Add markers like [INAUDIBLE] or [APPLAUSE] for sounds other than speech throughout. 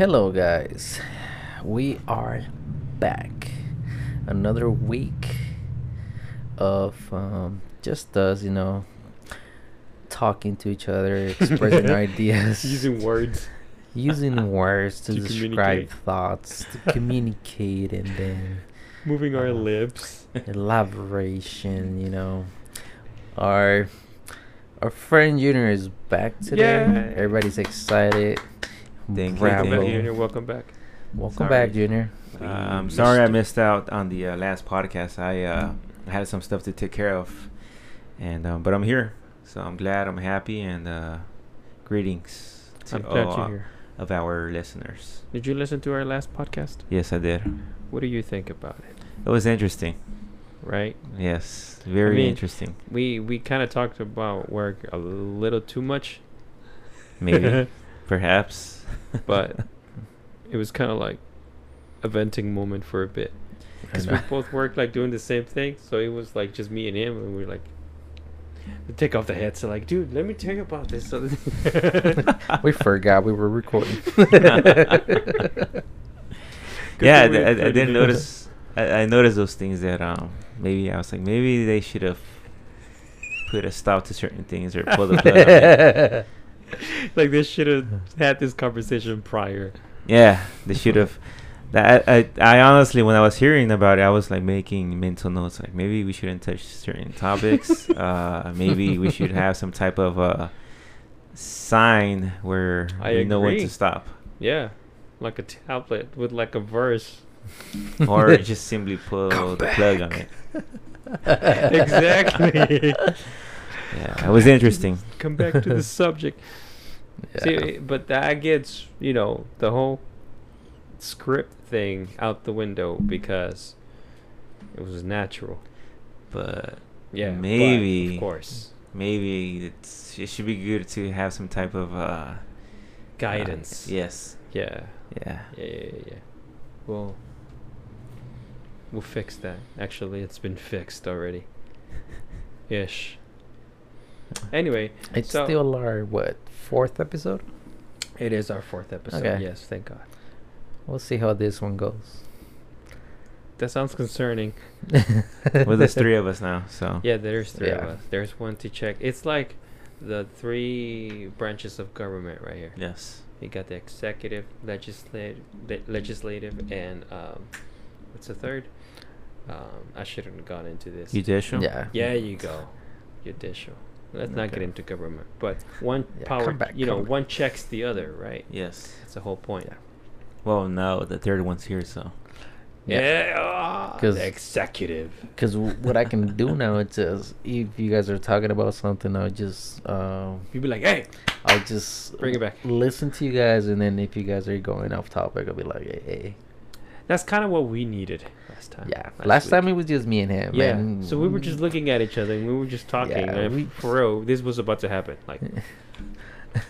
Hello, guys. We are back. Another week of um, just us, you know, talking to each other, [LAUGHS] expressing our ideas, Using words. using [LAUGHS] words to, To describe thoughts, to [LAUGHS] communicate, and then Moving our Uh, lips. elaboration. You know, our our friend Junior is back today. Yeah. Everybody's excited. Thank you, Welcome back, you. Junior. Welcome back. Welcome Sorry. back, Junior. Uh, I'm sorry I missed- missed out on the uh, last podcast. I uh, had some stuff to take care of, and um, but I'm here, so I'm glad. I'm happy, and uh, greetings to I'm all here. of our listeners. Did you listen to our last podcast? Yes, I did. What do you think about it? It was interesting. Right? Yes, very mean- interesting. We we kind of talked about work a little too much, Maybe, [LAUGHS] perhaps. [LAUGHS] but it was kind of like a venting moment for a bit because we both worked like doing the same thing. So it was like just me and him, and we were like. we Take off the headset, like, dude. Let me tell you about this. [LAUGHS] [LAUGHS] we forgot we were recording. Yeah, I, I, I didn't notice. I, I noticed those things that um maybe I was like maybe they should have put a stop to certain things or pull the plug. On [LAUGHS] it. like they should have had this conversation prior. Yeah, they should have. [LAUGHS] That I, I I honestly, when I was hearing about it, I was like making mental notes. Like maybe we shouldn't touch certain topics. [LAUGHS] uh, maybe we should have some type of uh, sign where I we know when to stop, Yeah, like a tablet with like a verse. or just simply pull the plug on it. exactly. Yeah, it was interesting. [LAUGHS] Come back to the subject. [LAUGHS] Yeah. See, but that gets you know the whole script thing out the window because it was natural. But Yeah, but Maybe. of course maybe it's it should be good to have some type of uh, guidance. Uh, yes. Yeah. Yeah. Yeah. Yeah. Yeah. yeah. Well, we'll fix that. Actually, it's been fixed already. [LAUGHS] Ish. Anyway, It's so- still our what fourth episode. it is our fourth episode. Okay. Yes, thank God. We'll see how this one goes. That sounds concerning. [LAUGHS] well, there's three of us now, so Yeah, there's three of us. There's one to check. It's like the three branches of government right here. yes. You got the executive, legislative, le- legislative, and um, what's the third? Um, I shouldn't have gone into this. Judicial. Yeah. Yeah, you go. Judicial. Let's not get into government, but one Yeah, power, back, you know, back. one checks the other, right? Yes. That's the whole point. Yeah. Well, no, the third one's here, so Yeah, ah, 'Cause- the executive. Because what I can do [LAUGHS] now it says if you guys are talking about something, I'll just um, You'd be like, hey, I'll just Bring it back. Listen to you guys, and then if you guys are going off topic, I'll be like, hey, hey. That's kind of what we needed last time. yeah. Last, week. time it was just me and him. Yeah. and So we were just looking at each other and we were just talking. Yeah, and we- for real, this was about to happen. Like,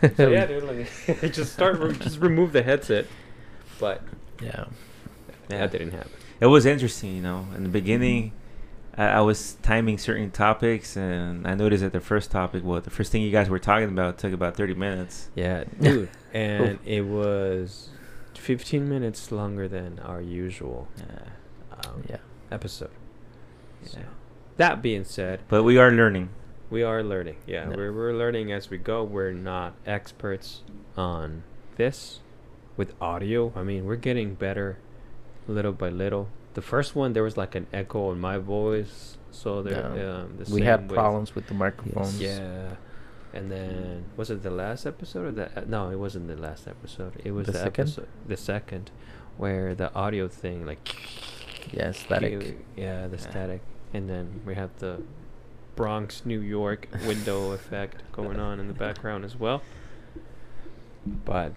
[LAUGHS] so yeah, dude, like, [LAUGHS] just start, just remove the headset. But yeah. that didn't happen. it was interesting. You know, in the beginning, I, I was timing certain topics, and I noticed that the first topic, well, the first thing you guys were talking about, took about thirty minutes. Yeah, dude. [LAUGHS] and it was 15 minutes longer than our usual Yeah. um, Yeah. episode. So, Yeah. that being said, But we are learning. we are learning. Yeah, Yeah. We're, we're learning as we go. We're not experts on this with audio. I mean, we're getting better little by little. The first one, there was like an echo in my voice. So there, Yeah. um, the we same had with- problems with the microphones. Yeah. And then was it the last episode or the uh, no? It wasn't the last episode. It was The the, second? episode, the second, where the audio thing like Yeah, static. yeah, the Yeah. static, and then we have the Bronx, New York window [LAUGHS] effect going on in the background as well. But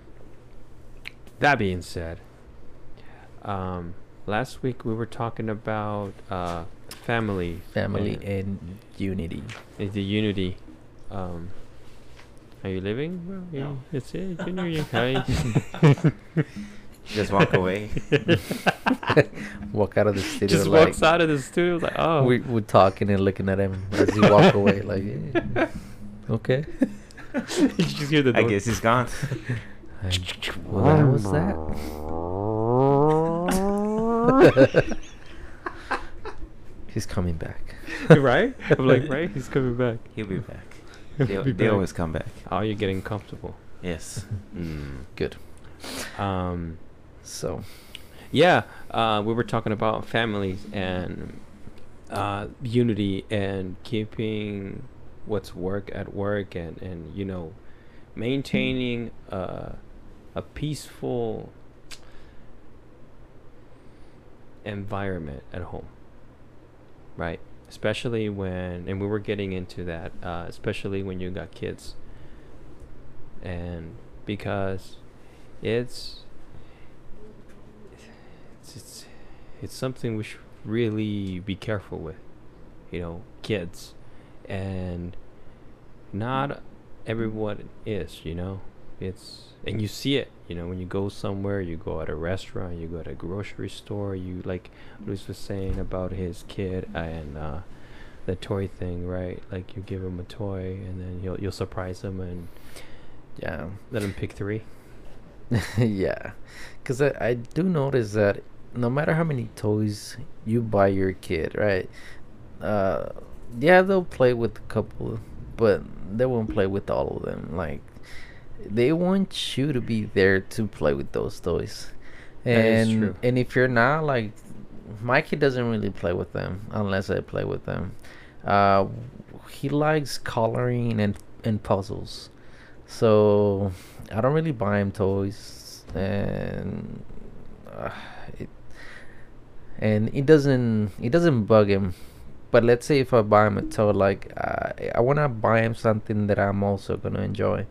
that being said, um, last week we were talking about uh, family, Family and and unity. is the unity. Um, are you living? Well, yeah, No. it's it. Junior, you hi. Just walk away. [LAUGHS] Walk out of the studio Just like walks out of the studio like, oh, we we're talking and looking at him as he walk [LAUGHS] away like yeah. okay. [LAUGHS] you just hear the I guess he's gone. what was that. He's coming back. right? I'm like, right? He's coming back. He'll be back. [LAUGHS] He'll They, they always come back. Oh, you're getting comfortable. Yes. [LAUGHS] Mm. Good. Um, So, yeah, uh, we were talking about families and uh, unity and keeping what's work at work and, and you know, maintaining uh, a peaceful environment at home. Right? Especially when, and we were getting into that, uh, especially when you got kids. And because it's it's it's, it's something we should really be careful with you know kids and not everyone is you know it's and you see it you know when you go somewhere you go at a restaurant you go at a grocery store you like Luis was saying about his kid and uh the toy thing right like you give him a toy and then you'll you'll surprise him and yeah. let him pick three [LAUGHS] [LAUGHS] yeah. Because I, I do notice that no matter how many toys you buy your kid, right? Uh, yeah, they'll play with a couple, but they won't play with all of them. Like, they want you to be there to play with those toys. And, and if you're not, like, my kid doesn't really play with them unless I play with them. Uh, he likes coloring and, and puzzles. So I don't really buy him toys, and uh, it and it doesn't it doesn't bug him. But let's say if I buy him a toy, like uh, I want to buy him something that I'm also gonna enjoy.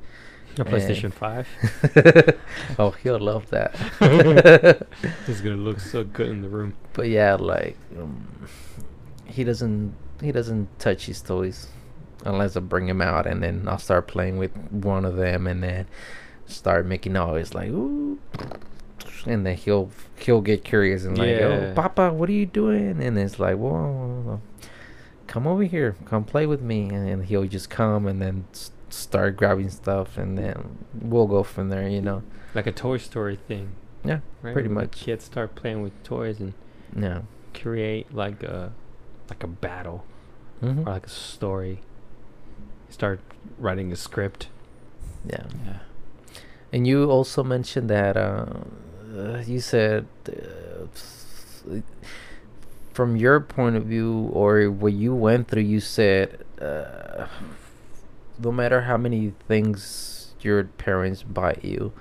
A PlayStation Five. [LAUGHS] oh, he'll love that. [LAUGHS] It's gonna look so good in the room. but yeah, like um, he doesn't he doesn't touch his toys unless I bring him out, and then I'll start playing with one of them, and then start making noise like ooh, and then he'll he'll get curious and like, Yeah. oh, Papa, what are you doing? And it's like, whoa, whoa, whoa, come over here, come play with me, and then he'll just come and then s- start grabbing stuff, and then we'll go from there, you know. Like a Toy Story thing. Yeah, right? pretty much. Kids start playing with toys and Yeah. create like a like a battle hmm or like a story. Start writing a script. Yeah. Yeah. And you also mentioned that uh, uh, you said uh, s- from your point of view or what you went through, you said uh, no matter how many things your parents buy you,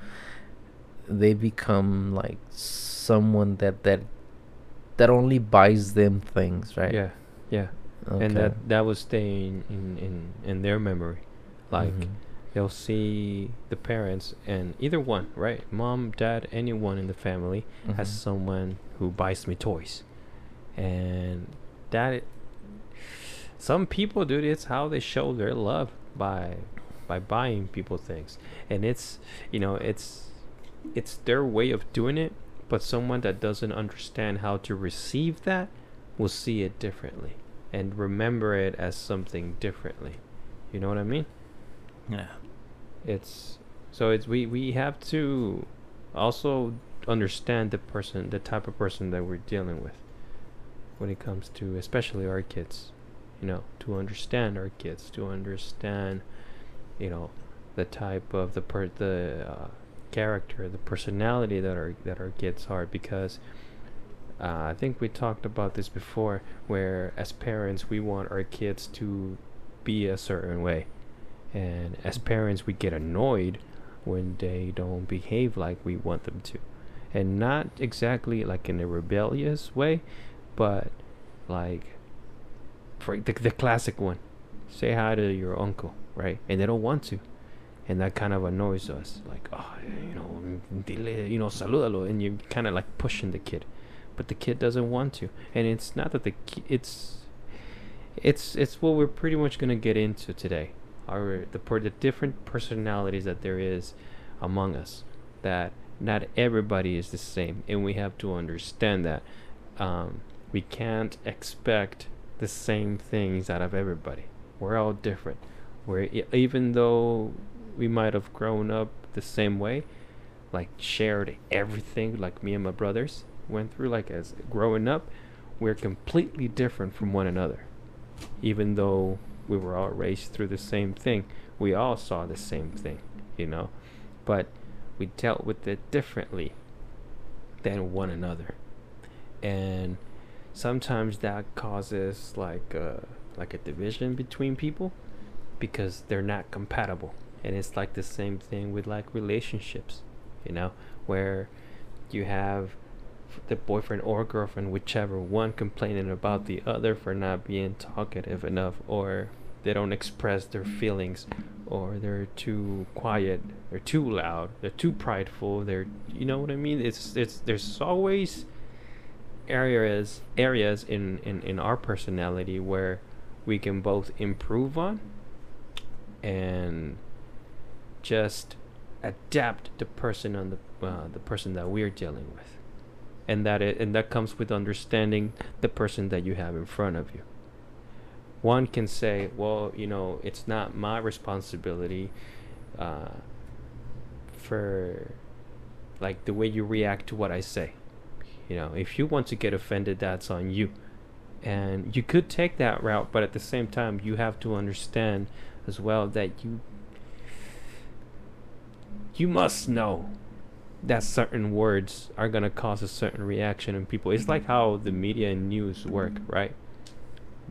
they become like someone that that that only buys them things, right? Yeah, yeah. Okay. And that that was staying in in in their memory. Like Mhm. they'll see the parents and either one, right? Mom, dad, anyone in the family has Mhm. someone who buys me toys. And that some people dude it's how they show their love by by buying people things. And it's you know, it's it's their way of doing it, but someone that doesn't understand how to receive that will see it differently and remember it as something differently. You know what I mean? Yeah. it's so it's we we have to also understand the person the type of person that we're dealing with when it comes to especially our kids you know to understand our kids to understand you know the type of the per the uh, character the personality that our that our kids are. Because uh, I think we talked about this before where as parents we want our kids to be a certain way. And as parents we get annoyed when they don't behave like we want them to. And not exactly like in a rebellious way but like for the, the classic one. Say hi to your uncle right? And they don't want to. And that kind of annoys us. Like oh you know you know salúdalo. And you're kind of like pushing the kid. But the kid doesn't want to. And it's not that the ki- it's it's it's what we're pretty much going to get into today. Our the per, the different personalities that there is among us that not everybody is the same. And we have to understand that um, we can't expect the same things out of everybody. We're all different. We're even though we might have grown up the same way like shared everything like me and my brothers went through like as growing up we're completely different from one another. Even though we were all raised through the same thing we all saw the same thing you know? But we dealt with it differently than one another. And sometimes that causes like a, like a division between people because they're not compatible. And it's like the same thing with like relationships you know where you have the boyfriend or girlfriend whichever one complaining about the other for not being talkative enough or they don't express their feelings or they're too quiet they're too loud they're too prideful they're you know what i mean? It's it's there's always areas areas in in, in our personality where we can both improve on and just adapt the person on the uh, the person that we're dealing with. And that it and that comes with understanding the person that you have in front of you. One can say well you know it's not my responsibility uh, for like the way you react to what i say you know if you want to get offended that's on you and you could take that route but at the same time you have to understand as well that you you must know that certain words are going to cause a certain reaction in people. It's like how the media and news work, right?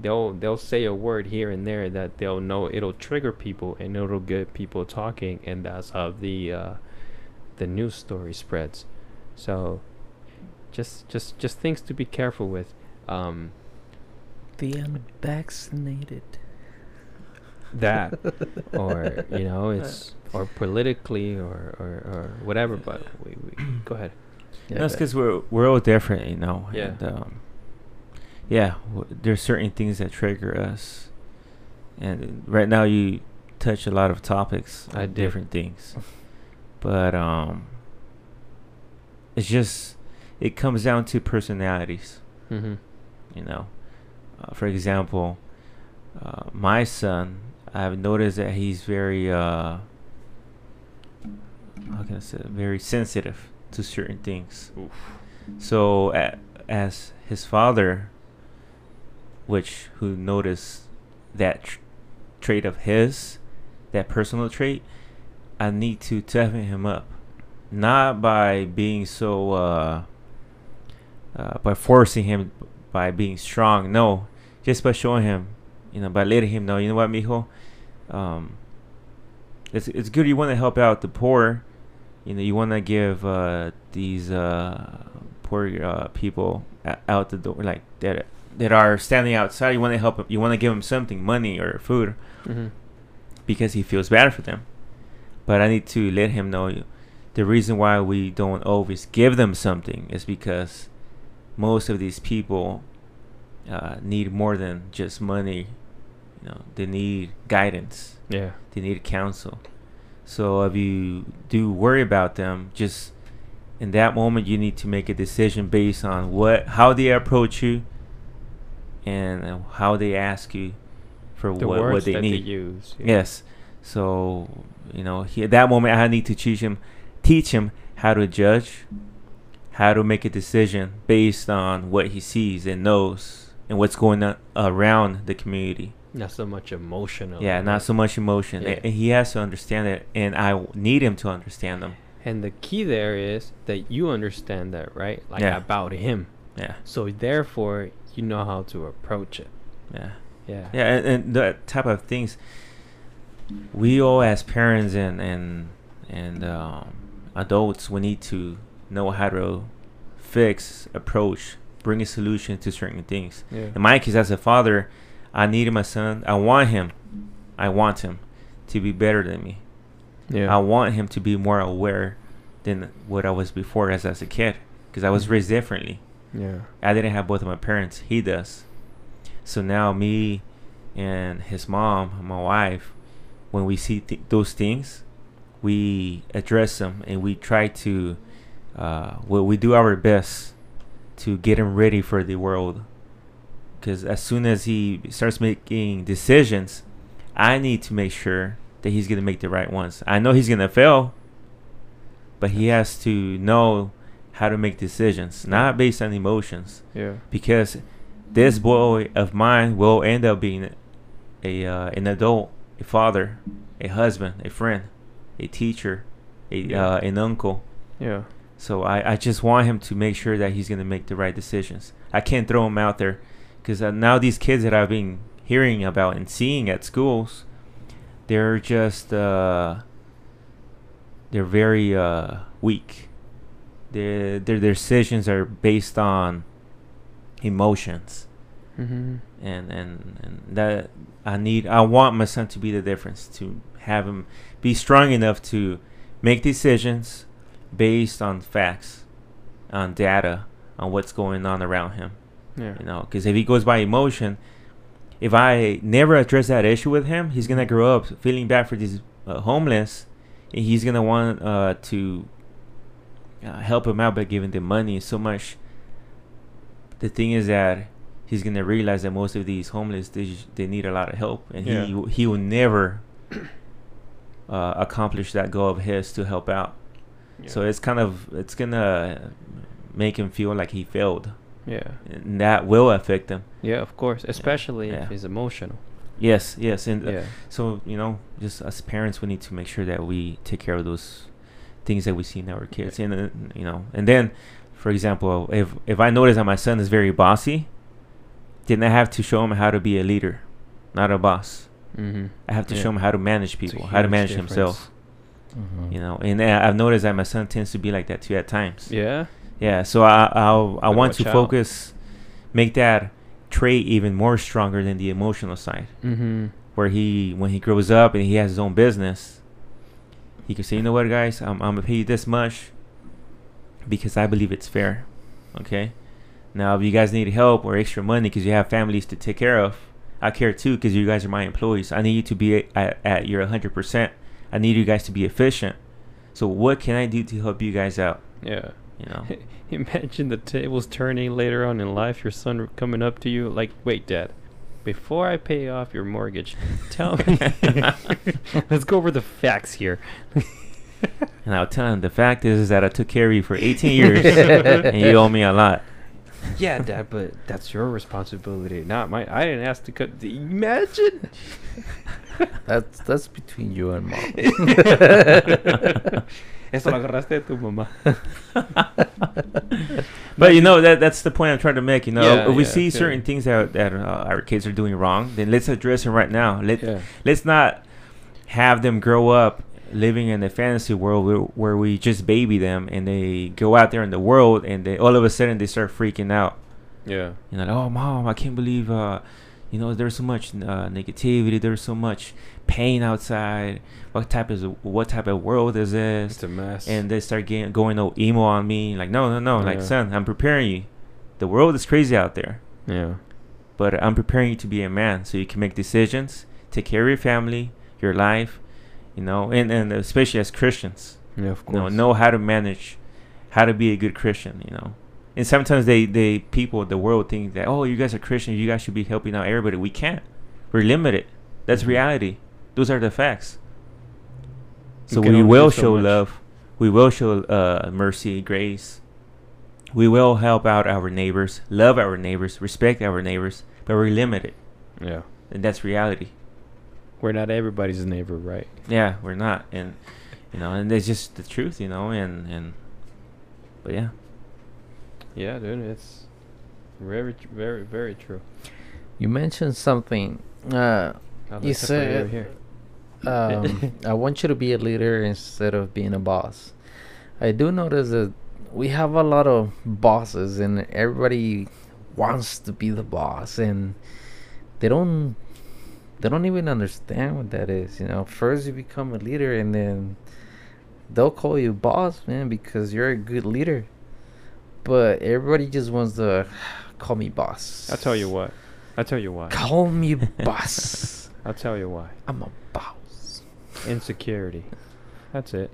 They'll they'll say a word here and there that they'll know it'll trigger people and it'll get people talking and that's how the uh, the news story spreads. So just just just things to be careful with. Um, The unvaccinated. that [LAUGHS] or you know it's or politically or, or, or whatever but we, we go ahead Yeah, That's but- because we're we're all different, you know. Yeah. And, um, yeah, w- there's certain things that trigger us, and right now you touch a lot of topics, I on did. different things, but um, it's just it comes down to personalities, mm-hmm. you know. Uh, for example, uh, my son, I've noticed that he's very uh, how can I say, very sensitive to certain things. So a as his father, which who noticed that tr- trait of his, that personal trait, I need to toughen him up, not by being so, uh, uh, by forcing him, by being strong. No, just by showing him, you know, by letting him know, you know what, mijo, um, it's it's good. You want to help out the poor, you know, you want to give uh, these uh, poor uh, people out the door, like that that are standing outside. You want to help them. You want to give them something, money or food, Mm-hmm. because he feels bad for them. But I need to let him know the reason why we don't always give them something is because most of these people uh, need more than just money. You know, they need guidance yeah they need counsel. So if you do worry about them, just in that moment you need to make a decision based on what how they approach you and uh, how they ask you for the what, what they that need. they use yeah. Yes. So, you know, he, at that moment I need to teach him teach him how to judge, how to make a decision based on what he sees and knows and what's going on around the community. not so much emotional Yeah, not so much emotion. Yeah. And he has to understand it, and I need him to understand them. and the key there is that you understand that right like Yeah. about him Yeah, so therefore you know how to approach it yeah, yeah yeah. And, and that type of things, we all as parents and and and um, adults, we need to know how to fix, approach, bring a solution to certain things. yeah In my case, as a father, I need my son. I want him. I want him to be better than me. yeah I want him to be more aware than what I was before as as a kid because I was Mhm. raised differently. yeah I didn't have both of my parents. He does. So now me and his mom, my wife, when we see th- those things, we address them and we try to, uh, well, we do our best to get him ready for the world. Because as soon as he starts making decisions, I need to make sure that he's gonna make the right ones. I know he's gonna fail, but he has to know how to make decisions, not based on emotions, Yeah. because this boy of mine will end up being a uh, an adult, a father, a husband, a friend, a teacher, a Yeah. uh, an uncle. Yeah. So I, I just want him to make sure that he's going to make the right decisions. I can't throw him out there because uh, now these kids that I've been hearing about and seeing at schools, they're just uh, they're very uh, weak. Their their decisions are based on emotions, Mm-hmm. and and and that I need. I want my son to be the difference to have him be strong enough to make decisions based on facts, on data, on what's going on around him. Yeah. You know, because if he goes by emotion, if I never address that issue with him, he's gonna grow up feeling bad for these uh, homeless, and he's gonna want uh, to uh, help him out by giving them money so much. The thing is that he's gonna realize that most of these homeless they they need a lot of help, and Yeah. he he will never uh, accomplish that goal of his to help out. So it's kind of it's gonna make him feel like he failed, yeah. and that will affect him. Yeah, of course, especially Yeah. if he's emotional. Yes, yes, and uh, Yeah. so you know, just as parents, we need to make sure that we take care of those things that we see in our kids, and uh, you know, and then, for example, if if I notice that my son is very bossy, then I have to show him how to be a leader, not a boss. Mm-hmm. I have to Yeah. show him how to manage people, how to manage difference. himself. Mhm. You know, and I've noticed that my son tends to be like that too at times. Yeah. Yeah, so I I'll, I Gotta want to out. focus, make that trait even more stronger than the emotional side. Mm-hmm. Where he, when he grows up and he has his own business, he can say, you know what, guys, I'm I'm gonna pay you this much because I believe it's fair. Okay. Now, if you guys need help or extra money because you have families to take care of, I care too because you guys are my employees. I need you to be at, at your 100%. I need you guys to be efficient. So, what can I do to help you guys out? Yeah. You know. [LAUGHS] Imagine the tables turning later on in life. Your son coming up to you like, "Wait, Dad, before I pay off your mortgage, tell me. [LAUGHS] [LAUGHS] Let's go over the facts here." And I'll tell him the fact is, is that I took care of you for 18 years and you owe me a lot. Yeah, Dad, [LAUGHS] but that's your responsibility, not mine. I didn't ask to cut. Imagine. That's that's between you and mom. [LAUGHS] Eso lo agarraste de tu mamá. [LAUGHS] But you know that that's the point I'm trying to make. You know, Yeah, if we yeah, see yeah. certain things that that uh, our kids are doing wrong, then let's address them right now. Let Yeah. let's not have them grow up living in a fantasy world where, where we just baby them and they go out there in the world and they all of a sudden they start freaking out. Yeah. You know, like, oh mom, I can't believe uh, you know, there's so much uh, negativity, there's so much pain outside. What type is what type of world is this? It's a mess. and they start getting going all emo on me. Like, no, no, no. Like, son, I'm preparing you. The world is crazy out there, yeah. but I'm preparing you to be a man so you can make decisions, take care of your family, your life, you know, and and especially as Christians, Yeah, of you know, know how to manage, how to be a good Christian, you know. And sometimes they they people the world think that oh you guys are Christians you guys should be helping out everybody. We can't. We're limited. That's Mhm. reality. Those are the facts. So we will so show love. We will show uh, mercy, grace. We will help out our neighbors, love our neighbors, respect our neighbors, but we're limited, Yeah. and that's reality. We're not everybody's neighbor, right? Yeah, we're not, and you know, and it's just the truth, you know, and and but yeah, Yeah, dude, it's very, very, very true. You mentioned something. Uh, I'll You let Pepper said- here. um, [LAUGHS] I want you to be a leader instead of being a boss. I do notice that we have a lot of bosses, and everybody wants to be the boss, and they don't. They don't even understand what that is. You know, first you become a leader, and then they'll call you boss, man, because you're a good leader. But everybody just wants to [SIGHS] call me boss. I'll tell you what. I'll tell you why. Call me [LAUGHS] boss. I'll tell you why. I'm a boss. Insecurity. That's it.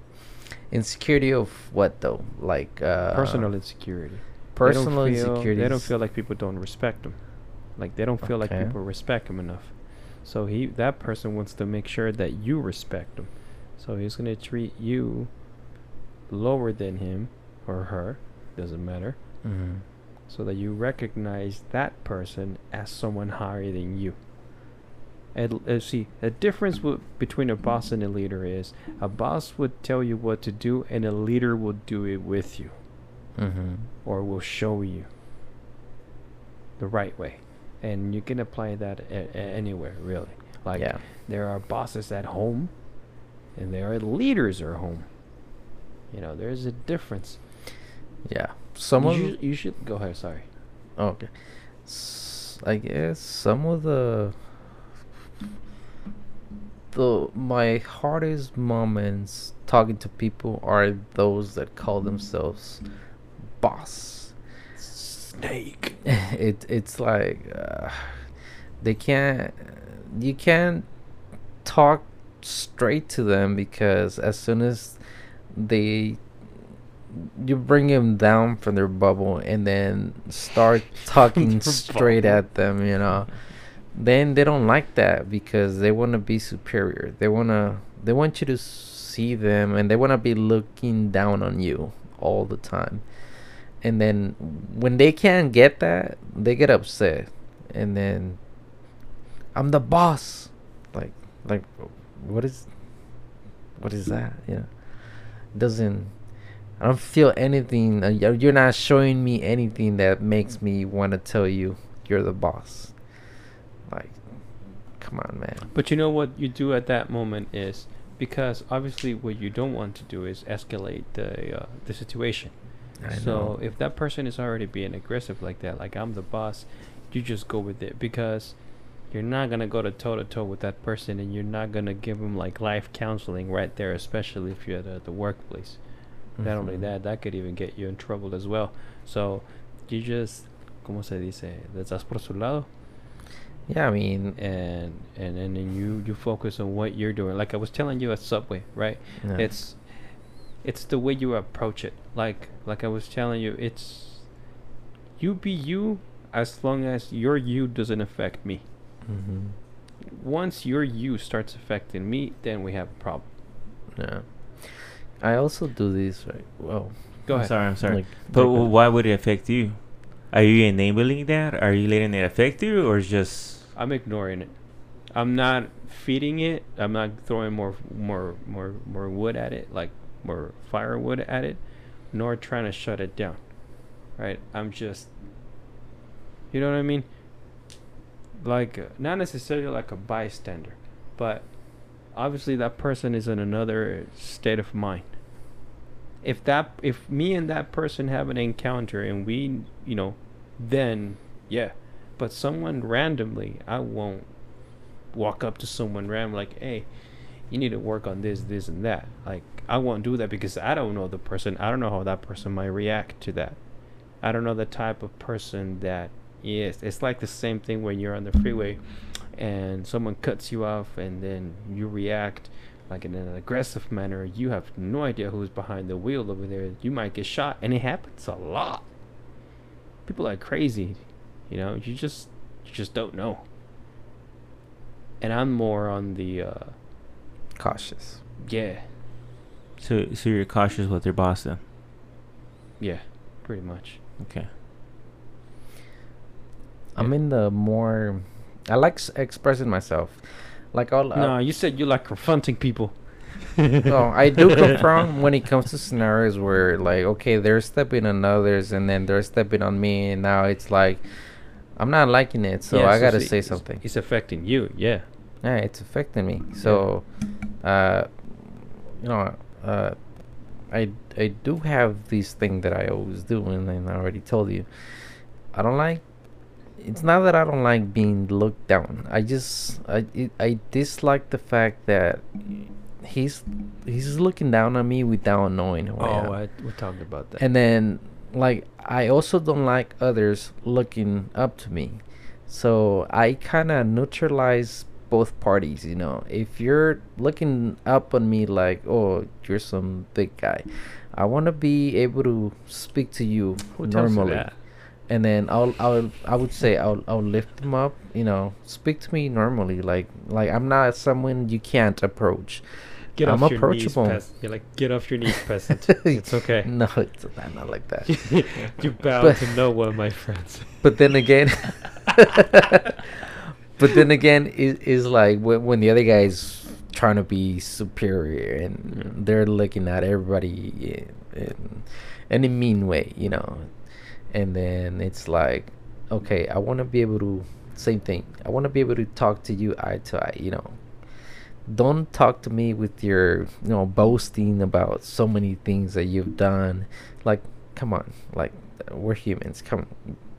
Insecurity of what though? Like uh Personal insecurity. personal they feel, insecurity. They don't feel like people don't respect them. Like they don't feel like people respect them enough. So he that person wants to make sure that you respect him. So he's gonna treat you lower than him or her, doesn't matter, Mhm. so that you recognize that person as someone higher than you. And uh, see, the difference w- between a boss and a leader is a boss would tell you what to do, and a leader will do it with you Mhm. or will show you the right way. And you can apply that a- a- anywhere, really. Like, yeah. there are bosses at home, and there are leaders at home. You know, there's a difference. Yeah. Some you, of should, you should go ahead. Sorry. Oh, okay. S- I guess some of the the my hardest moments talking to people are those that call themselves boss. Snake. [LAUGHS] it it's like uh, they can't you can't talk straight to them because as soon as they you bring them down from their bubble and then start [LAUGHS] talking straight bubble. at them you know then they don't like that because they want to be superior they want to they want you to see them and they want to be looking down on you all the time and then when they can't get that they get upset. And then i'm the boss. Like like what is what is that? Yeah. Doesn't i don't feel anything. Uh, you're you're not showing me anything that makes me want to tell you you're the boss. Like come on man. But you know what you do at that moment is because obviously what you don't want to do is escalate the uh, the situation. I so know. if that person is already being aggressive like that, like I'm the boss, you just go with it because you're not gonna go to toe to toe with that person, and you're not gonna give them like life counseling right there, especially if you're at uh, the workplace. Not only Mhm. that, that could even get you in trouble as well. So you just, ¿cómo se dice? Le por su lado, yeah i mean and and and then you you focus on what you're doing. Like I was telling you at Subway, right? yeah. It's it's the way you approach it. Like like I was telling you, it's you be you as long as your you doesn't affect me. Mhm. Once your you starts affecting me, then we have a problem. yeah i also do this right well Go ahead. I'm sorry, I'm sorry. like- But like, w uh, why would it affect you? Are you enabling that? Are you letting it affect you, or just I'm ignoring it. I'm not feeding it. I'm not throwing more more more more wood at it, like more firewood at it, nor trying to shut it down. Right? I'm just You know what I mean? Like uh, not necessarily like a bystander, but obviously that person is in another state of mind. If that if me and that person have an encounter and we, you know, then yeah, but someone randomly, I won't walk up to someone random like, "Hey, you need to work on this, this, and that." Like, I won't do that because I don't know the person. I don't know how that person might react to that. I don't know the type of person that is. It's like the same thing when you're on the freeway and someone cuts you off and then you react like in an aggressive manner. You have no idea who's behind the wheel over there. You might get shot, and it happens a lot. People are crazy, you know. You just you just don't know. And I'm more on the uh, cautious yeah, so? So you're cautious with your boss then? yeah, pretty much. Okay. i'm in the more i like s- expressing myself like i'll no, you said you like confronting people. no, [LAUGHS] I do confront when it comes to scenarios where like okay, they're stepping on others and then they're stepping on me and now it's like I'm not liking it, so Yeah, I gotta see, say it's- something. It's affecting you, yeah. Yeah, it's affecting me. So uh you know, uh I I do have these thing that I always do and I already told you. I don't like it's not that I don't like being looked down. I just I it, I dislike the fact that he's he's looking down on me without knowing who I am. Oh, I, we talked about that. And then like I also don't like others looking up to me. So I kind of neutralize both parties, you know. If you're looking up on me like, "Oh, you're some big guy." I want to be able to speak to you Who tells you normally that? and then I'll I'll I would say I'll I'll lift them up, you know, speak to me normally, like like I'm not someone you can't approach, Get I'm off your knees, approachable. peasant. You're like, get off your knees, peasant. [LAUGHS] it's okay. No, it's not, not like that. [LAUGHS] you bow But- to no one, my friends. but then again [LAUGHS] but then again it is like when, when the other guy's trying to be superior and Yeah. they're looking at everybody in, in, in a mean way you know? And then it's like okay i want to be able to same thing i want to be able to talk to you eye to eye you know? Don't talk to me with your you know boasting about so many things that you've done. Like come on like we're humans come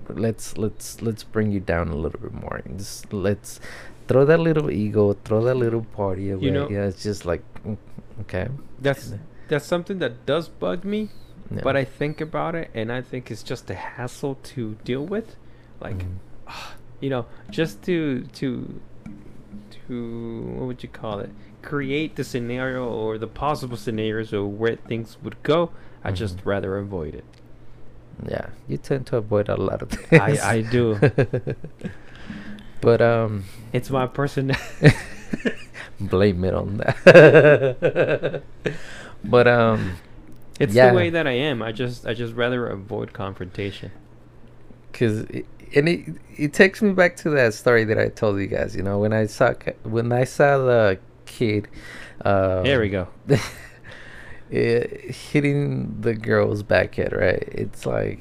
let's let's let's bring you down a little bit more and just let's throw that little ego throw that little party away know- yeah it's just like mm, okay That's that's something that does bug me, but I think about it and I think it's just a hassle to deal with. Like, Mhm. you know, just to to to what would you call it? Create the scenario or the possible scenarios of where things would go. I just Mhm. rather avoid it. Yeah you tend to avoid a lot of things I I do. [LAUGHS] but um It's my person. [LAUGHS] blame it on that [LAUGHS] but um It's Yeah. the way that I am. I just I just rather avoid confrontation. because and it it takes me back to that story that I told you guys. You know, when I saw when I saw the kid. Uh, There we go. It, hitting the girl's backhead, right? It's like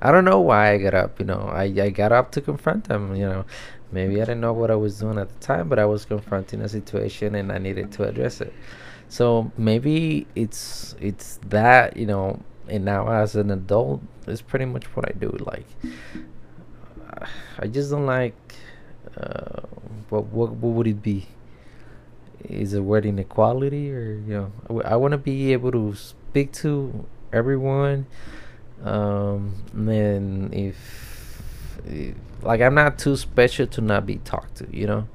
I don't know why I got up. You know, I I got up to confront them. You know, maybe I didn't know what I was doing at the time, but I was confronting a situation and I needed to address it. So maybe it's it's that you know, and now as an adult, it's pretty much what I do. Like, I just don't like. Uh, what what what would it be? Is it word inequality or you know? I w- I want to be able to speak to everyone. Um, and then if, if like I'm not too special to not be talked to, you know.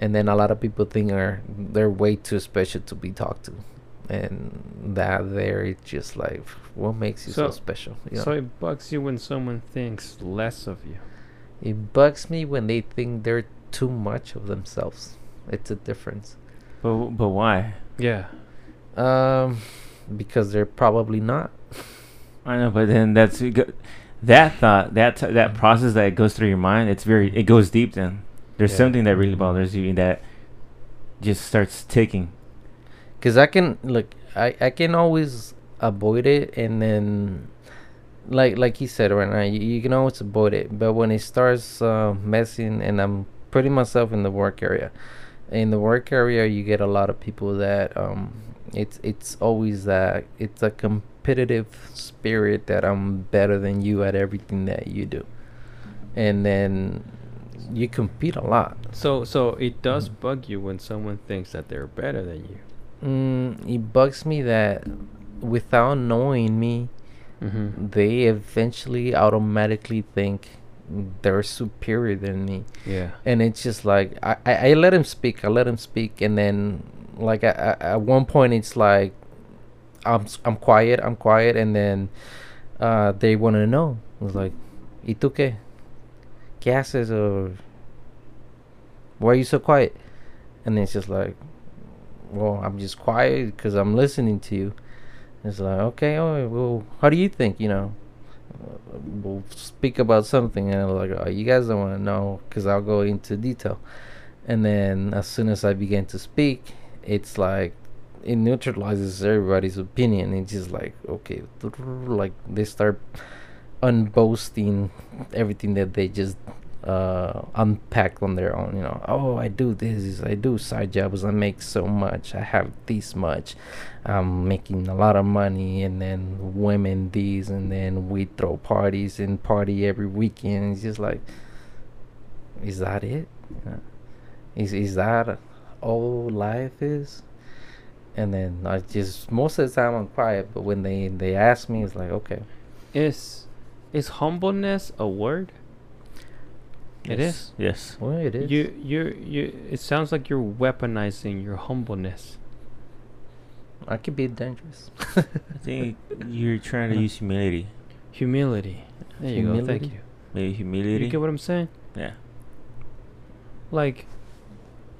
And then a lot of people think are they're way too special to be talked to, and that there it's just like what makes you so, So- special. You know? So it bugs you when someone thinks less of you. It bugs me when they think they're too much of themselves. It's a difference. But but why? Yeah. Um, because they're probably not. I know, but then that's that thought that t- that process that goes through your mind. It's very it goes deep. Then there's Yeah. something that really bothers you that just starts ticking. Cause I can look, I I can always avoid it, and then, like like he said right now, you, you can always avoid it. But when it starts uh, messing, and I'm putting myself in the work area, in the work area, you get a lot of people that um, it's it's always that it's a competitive spirit that I'm better than you at everything that you do, and then you compete a lot. So so it does Mhm. bug you when someone thinks that they're better than you. Mm, it bugs me that without knowing me, Mm-hmm. they eventually automatically think they're superior than me. Yeah. And it's just like I, I, I let him speak, I let him speak, and then like I, I, at one point it's like I'm I'm quiet, I'm quiet, and then uh, they want to know. It's like, ¿y tú qué? ¿Qué haces? Or why are you so quiet? And it's just like, well, I'm just quiet because I'm listening to you. It's like, okay, oh, well, how do you think? You know, we'll speak about something, and I'm like, oh, you guys don't want to know because I'll go into detail. And then as soon as I begin to speak, it's like it neutralizes everybody's opinion. It's just like, okay, like they start unboasting everything that they just uh unpack on their own you know oh i do this i do side jobs i make so much i have this much i'm making a lot of money and then women these and then we throw parties and party every weekend it's just like is that it You know? is is that all life is and then i just most of the time i'm quiet but when they they ask me it's like okay Is is humbleness a word? It Yes. is. Yes. well it is You you you. It sounds like you're weaponizing your humbleness. I could be dangerous [LAUGHS] I think you're trying to use humility. Humility. There you go. Thank you. Maybe humility. You get what I'm saying? yeah. Like,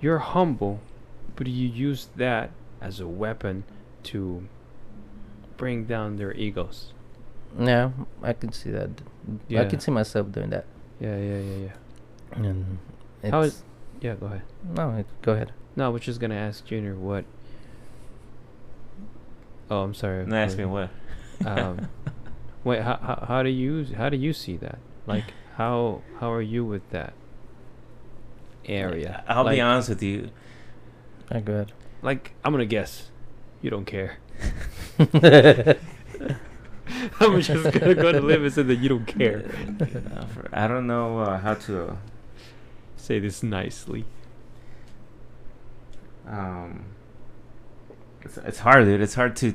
you're humble, but you use that as a weapon to bring down their egos. Yeah, I can see that. Yeah. I can see myself doing that. Yeah, yeah, yeah, yeah. And it's, How is- Yeah, go ahead. no? Go ahead. No, I was just gonna ask Junior what. Oh, I'm sorry. No, ask me for- what. Um, [LAUGHS] Wait, how, how how do you how do you see that? Like, how how are you with that area? I'll be honest with you. Ah, go ahead. Like, I'm gonna guess, you don't care. [LAUGHS] I'm just gonna go to live and say that you don't care. I don't know uh, how to. Say this nicely. Um, it's, it's hard, dude. It's hard to.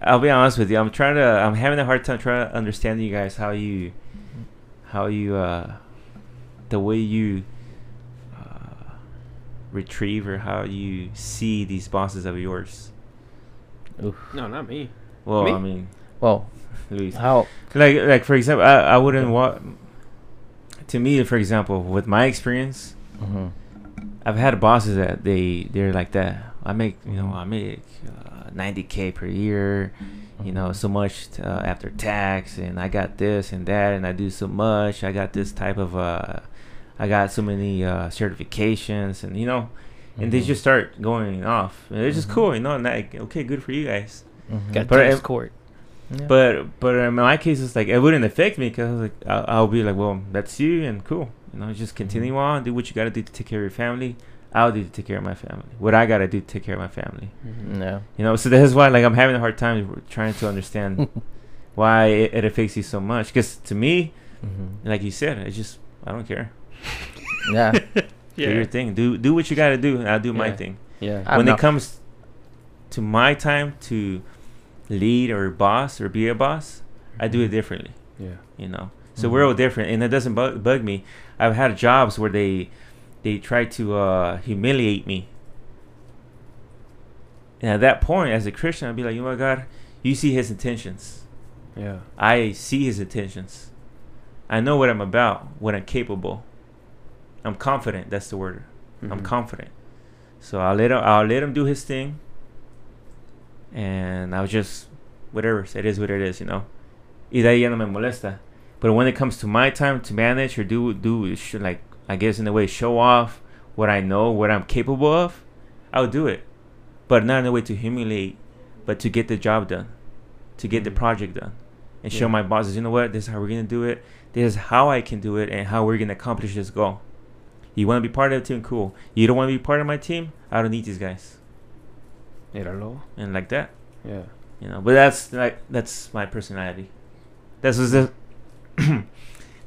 I'll be honest with you. I'm trying to. I'm having a hard time trying to understand you guys how you, how you, uh, the way you, uh, retrieve or how you see these bosses of yours. Oof. No, not me. Well, Me? I mean, Well, Luis. how? like like for example i, I wouldn't want to me for example with my experience hmm i've had bosses that they they're like that i make you know i make uh, 90k per year you know so much uh, after tax and i got this and that and i do so much i got this type of uh i got so many uh certifications and you know and they Mhm. just start going off and it's just Mhm. cool you know and like okay good for you guys Mhm. Got But tennis if- court. Yeah. but but in my case, it's like it wouldn't affect me because like I'll, I'll be like, well, that's you and cool. You know, just continue on, do what you gotta do to take care of your family. I'll do to take care of my family. What I gotta do to take care of my family. Mhm. yeah. You know, so that's why like I'm having a hard time trying to understand [LAUGHS] why it, it affects you so much. Because to me, Mhm. like you said, it's just I don't care. Yeah. [LAUGHS] Do [LAUGHS] your thing. Do do what you gotta do. and I'll do my thing. Yeah. I'm when not- it comes to my time to lead or boss or be a boss, I do it differently. Yeah. you know so we're Mhm. all different and it doesn't bug, bug me i've had jobs where they they try to uh humiliate me. And at that point as a christian i'd be like you know what god? You see his intentions. Yeah. i see his intentions. I know what i'm about what i'm capable. I'm confident. That's the word. I'm Mhm. confident. So i'll let him i'll let him do his thing. And i'll just whatever it is what it is you know. Y de ahí ya no me molesta. But when it comes to my time to manage or do do like i guess in a way show off what i know what i'm capable of i'll do it. But not in a way to humiliate but to get the job done to get the Mhm. project done and show Yeah. my bosses you know what? This is how we're gonna do it. This is how i can do it and how we're gonna accomplish this goal. You want to be part of the team? Cool. You don't want to be part of my team? I don't need these guys. Míralo. and like that. Yeah. you know but that's like that's my personality. This is the [CLEARS THROAT]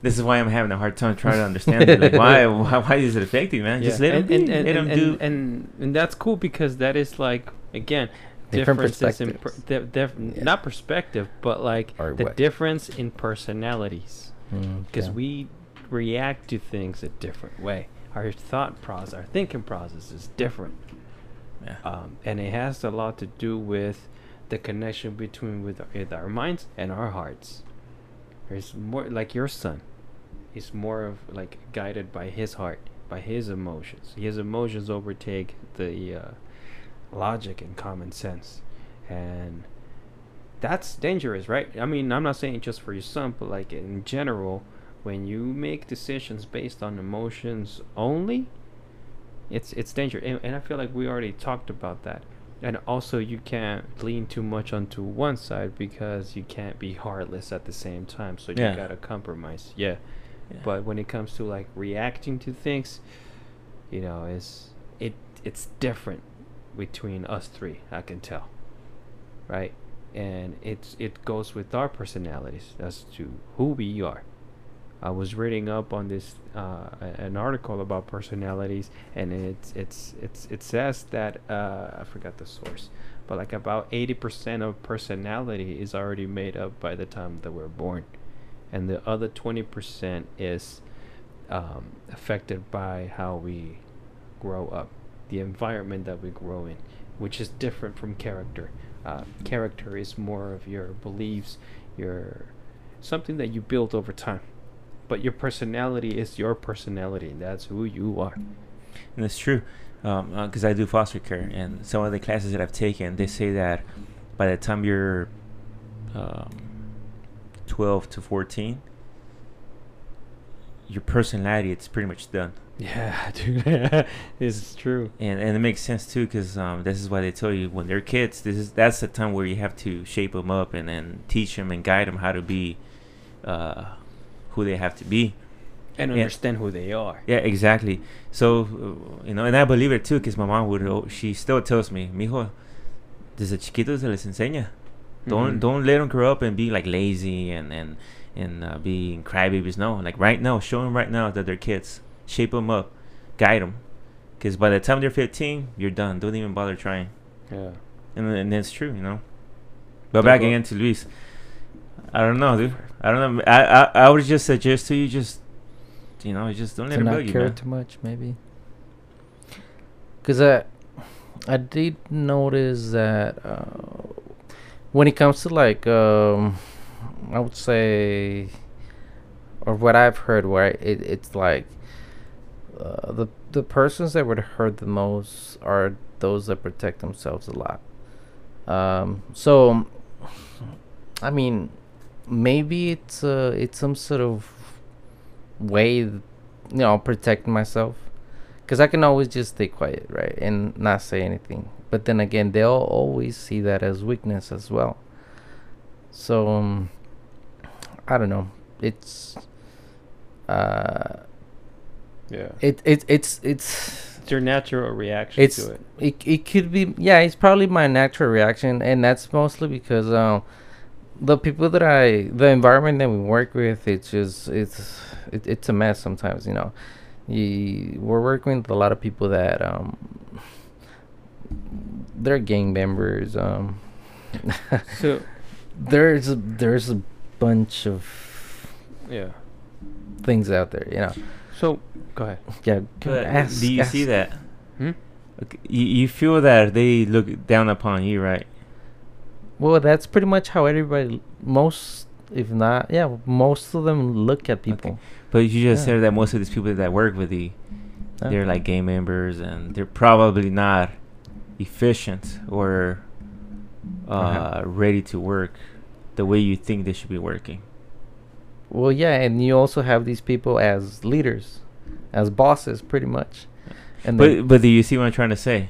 this is why i'm having a hard time trying to understand it. like why, [LAUGHS] why why is it affecting man just let and, him and, be. and, let and, him do and, and and that's cool because that is like again Different differences in per, perspectives. di- dif- Yeah. not perspective but like Or the what? difference in personalities Mm, because yeah. we react to things a different way our thought process our thinking process is different yeah. um, and it has a lot to do with the connection between with our, with our minds and our hearts there's more like your son he's more of like guided by his heart by his emotions. His emotions overtake the uh, logic and common sense. And that's dangerous right? I mean i'm not saying just for your son but like in general when you make decisions based on emotions only it's it's dangerous and, and i feel like we already talked about that. And also you can't lean too much onto one side because you can't be heartless at the same time. So Yeah. you gotta compromise. Yeah Yeah. but when it comes to like reacting to things you know it's it it's different between us three i can tell right? And it's it goes with our personalities as to who we are. I was reading up on this uh, an article about personalities and it's it's it's it says that uh, i forgot the source but like about 80% of personality is already made up by the time that we're born and the other 20% is um, affected by how we grow up, the environment that we grow in, which is different from character. Uh, character is more of your beliefs, your something that you build over time. But your personality is your personality. That's who you are. And it's true, because I do foster care, and some of the classes that I've taken, they say that by the time you're um, 12 to 14, your personality it's pretty much done. Yeah, [LAUGHS] dude, [LAUGHS] it's true. And and it makes sense too, because um, this is why they tell you when they're kids, this is that's the time where you have to shape them up and then teach them and guide them how to be, uh, who they have to be. And Yeah. understand who they are. Yeah, exactly. So, uh, you know, and I believe it too, because my mom would, she still tells me, mijo, desde chiquitos se les enseña. Don't Mhm. don't let them grow up and be like lazy and and and uh, being crybabies. No, like right now, show them right now that they're kids. Shape them up, guide them, because by the time they're 15, you're done. Don't even bother trying. Yeah. And and that's true, you know. But Don't back go- again to Luis. I don't know, dude. I don't know. I I, I would just suggest to you just, you know, just don't let to not bug you, care man. too much, maybe. Because I, I did notice that uh, when it comes to like, um, I would say, or what I've heard, where it, it's like, uh, the the persons that would hurt the most are those that protect themselves a lot. Um, so, I mean, maybe it's uh, it's some sort of way you know protect myself because i can always just stay quiet right and not say anything but then again they'll always see that as weakness as well so um, i don't know it's uh Yeah. it, it it's it's It's your natural reaction it's to it. it, it could be yeah it's probably my natural reaction and that's mostly because um the people that i the environment that we work with it's just it's it, it's a mess sometimes you know you, we're working with a lot of people that um they're gang members um [LAUGHS] So there's a, there's a bunch of yeah. things out there you know So go ahead. yeah But ask- do you ask- see that? Hmm? Okay, you, you feel that they look down upon you, right? Well, that's pretty much how everybody, most, if not, yeah, most of them look at people. But you just Yeah. said that most of these people that work with you, Uh, they're like gang members, and they're probably not efficient or uh, Uh-huh. ready to work the way you think they should be working. Well, yeah, and you also have these people as leaders, as bosses, pretty much. And But but do you see what I'm trying to say?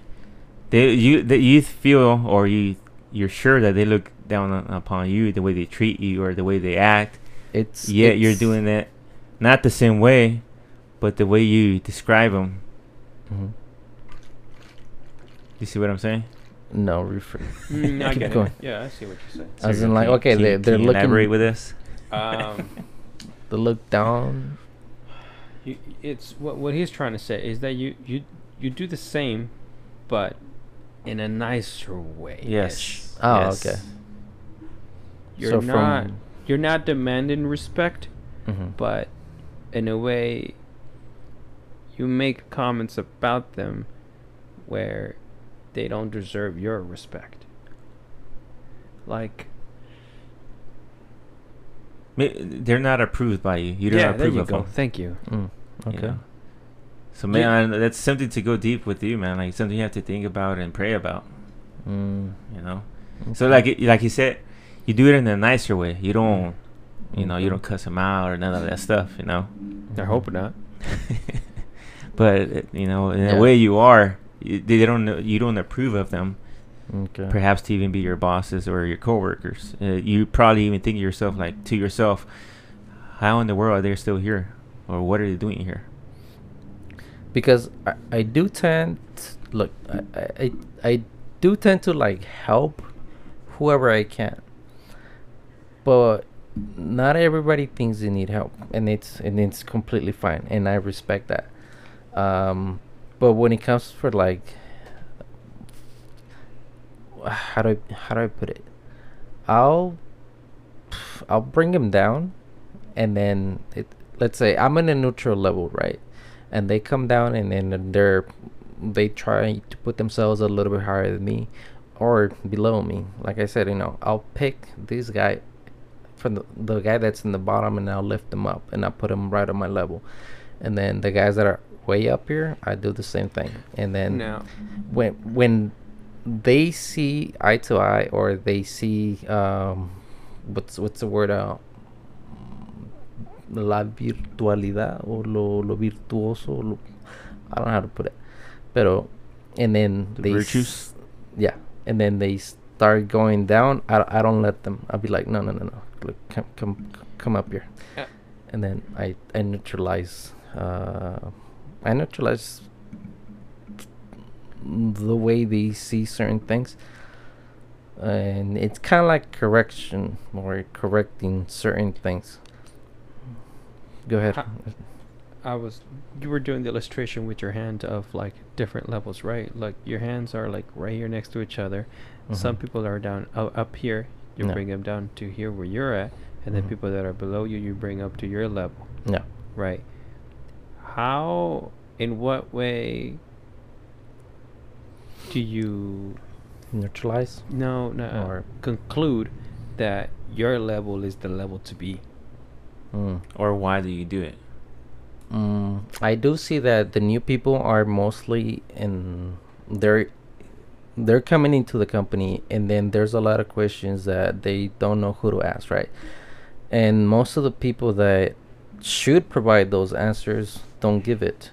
They you that you feel or you you're sure that they look down on, upon you the way they treat you or the way they act. it's Yet you're doing that not the same way, but the way you describe them. Mhm. You see what I'm saying? No, refer. Mm, [LAUGHS] I Keep get going. it. Yeah, I see what you're saying. As So in, like, okay, can they you- they're can you looking. elaborate with this. Um, [LAUGHS] the look down. you, it's what what he's trying to say is that you you you do the same, but in a nicer way. Yes. Oh, yes. okay. You're So not you're not demanding respect, Mhm. but in a way you make comments about them where they don't deserve your respect. Like They're not approved by you. You don't yeah, there approve you of go. them. Thank you. Mm, you okay. know? So man, that's something to go deep with you, man. Like something you have to think about and pray about. Mm, You know. So like like you said, you do it in a nicer way. You don't, you know, you don't cuss them out or none of that stuff. You know. I hope not. [LAUGHS] but you know, in Yeah. a way, you are. They don't. know- You don't approve of them. Okay. Perhaps to even be your bosses or your coworkers. Uh, you probably even think to yourself like to yourself, how in the world are they still here, or what are they doing here? because I, I do tend look I, I I I do tend to like help whoever I can but not everybody thinks they need help and it's and it's completely fine and I respect that um but when it comes for like how do I how do I put it? I'll I'll bring him down and then it let's say I'm in a neutral level right? And they come down and then they're they try to put themselves a little bit higher than me or below me. Like i said you know i'll pick this guy from the, the guy that's in the bottom and i'll lift them up and i'll put him right on my level. And then the guys that are way up here, I do the same thing. And then now, when when they see eye to eye or they see um what's what's the word uh la virtualidad o lo, lo virtuoso lo, I don't know how to put it. Pero and then The they s- yeah. And then they start going down I, I don't let them. I'll be like no no no no. Look, come come come up here. Yeah. and then I I neutralize uh I neutralize the way they see certain things and it's kind of like correction or correcting certain things go ahead Ha- I was you were doing the illustration with your hand of like different levels, right? Like your hands are like right here next to each other. Some Mhm. people are down uh, up here. You Yeah. bring them down to here where you're at, and then Mhm. people that are below you, you bring up to your level, yeah right? How, in what way, do you neutralize no no uh, Or- conclude that your level is the level to be? mm. Or why do you do it? Mm, I do see that the new people are mostly in they're they're coming into the company and then there's a lot of questions that they don't know who to ask, right? And most of the people that should provide those answers don't give it.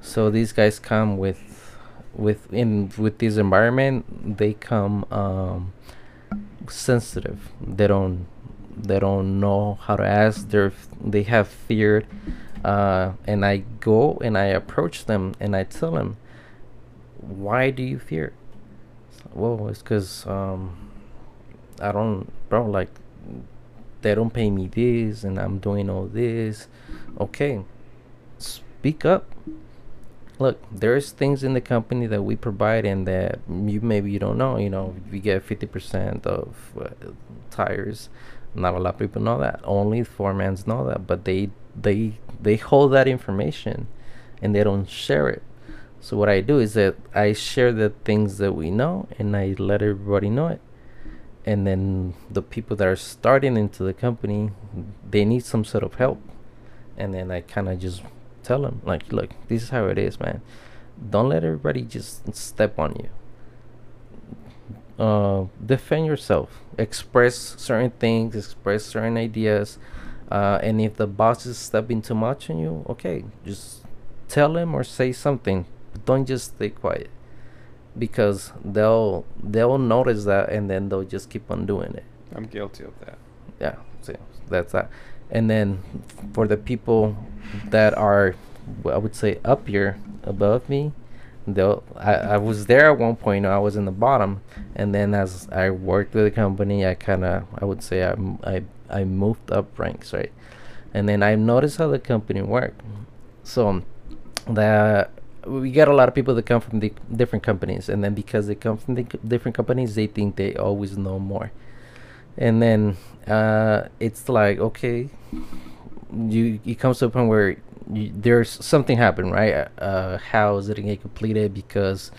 So these guys come with with in with this environment they come um sensitive. They don't they don't know how to ask. They're they have fear uh, and I go and I approach them and I tell them, "Why do you fear?" Well, it's because um, I don't, bro. Like, they don't pay me this, and I'm doing all this. Okay, speak up. Look, there's things in the company that we provide and that you maybe you don't know. You know, we get fifty percent of uh, tires. Not a lot of people know that. Only four foremans know that, but they they they hold that information and they don't share it. So what I do is that I share the things that we know and I let everybody know it. And then the people that are starting into the company, they need some sort of help. And then I kind of just tell them like, look, this is how it is, man. Don't let everybody just step on you. Uh, defend yourself. Express certain things. Express certain ideas. Uh, and if the boss is stepping too much on you, okay, just tell him or say something. But don't just stay quiet because they'll they'll notice that and then they'll just keep on doing it. I'm guilty of that. Yeah, so that's that. And then for the people that are, I would say, up here above me, they'll. I, I was there at one point. I was in the bottom, and then as I worked with the company, I kind of, I would say, I, I I moved up ranks, right? And then I noticed how the company worked. So that we get a lot of people that come from the different companies, and then because they come from the different companies, they think they always know more and then uh, it's like okay you it comes to a point where you, there's something happened right? Uh, how is it gonna get completed? Because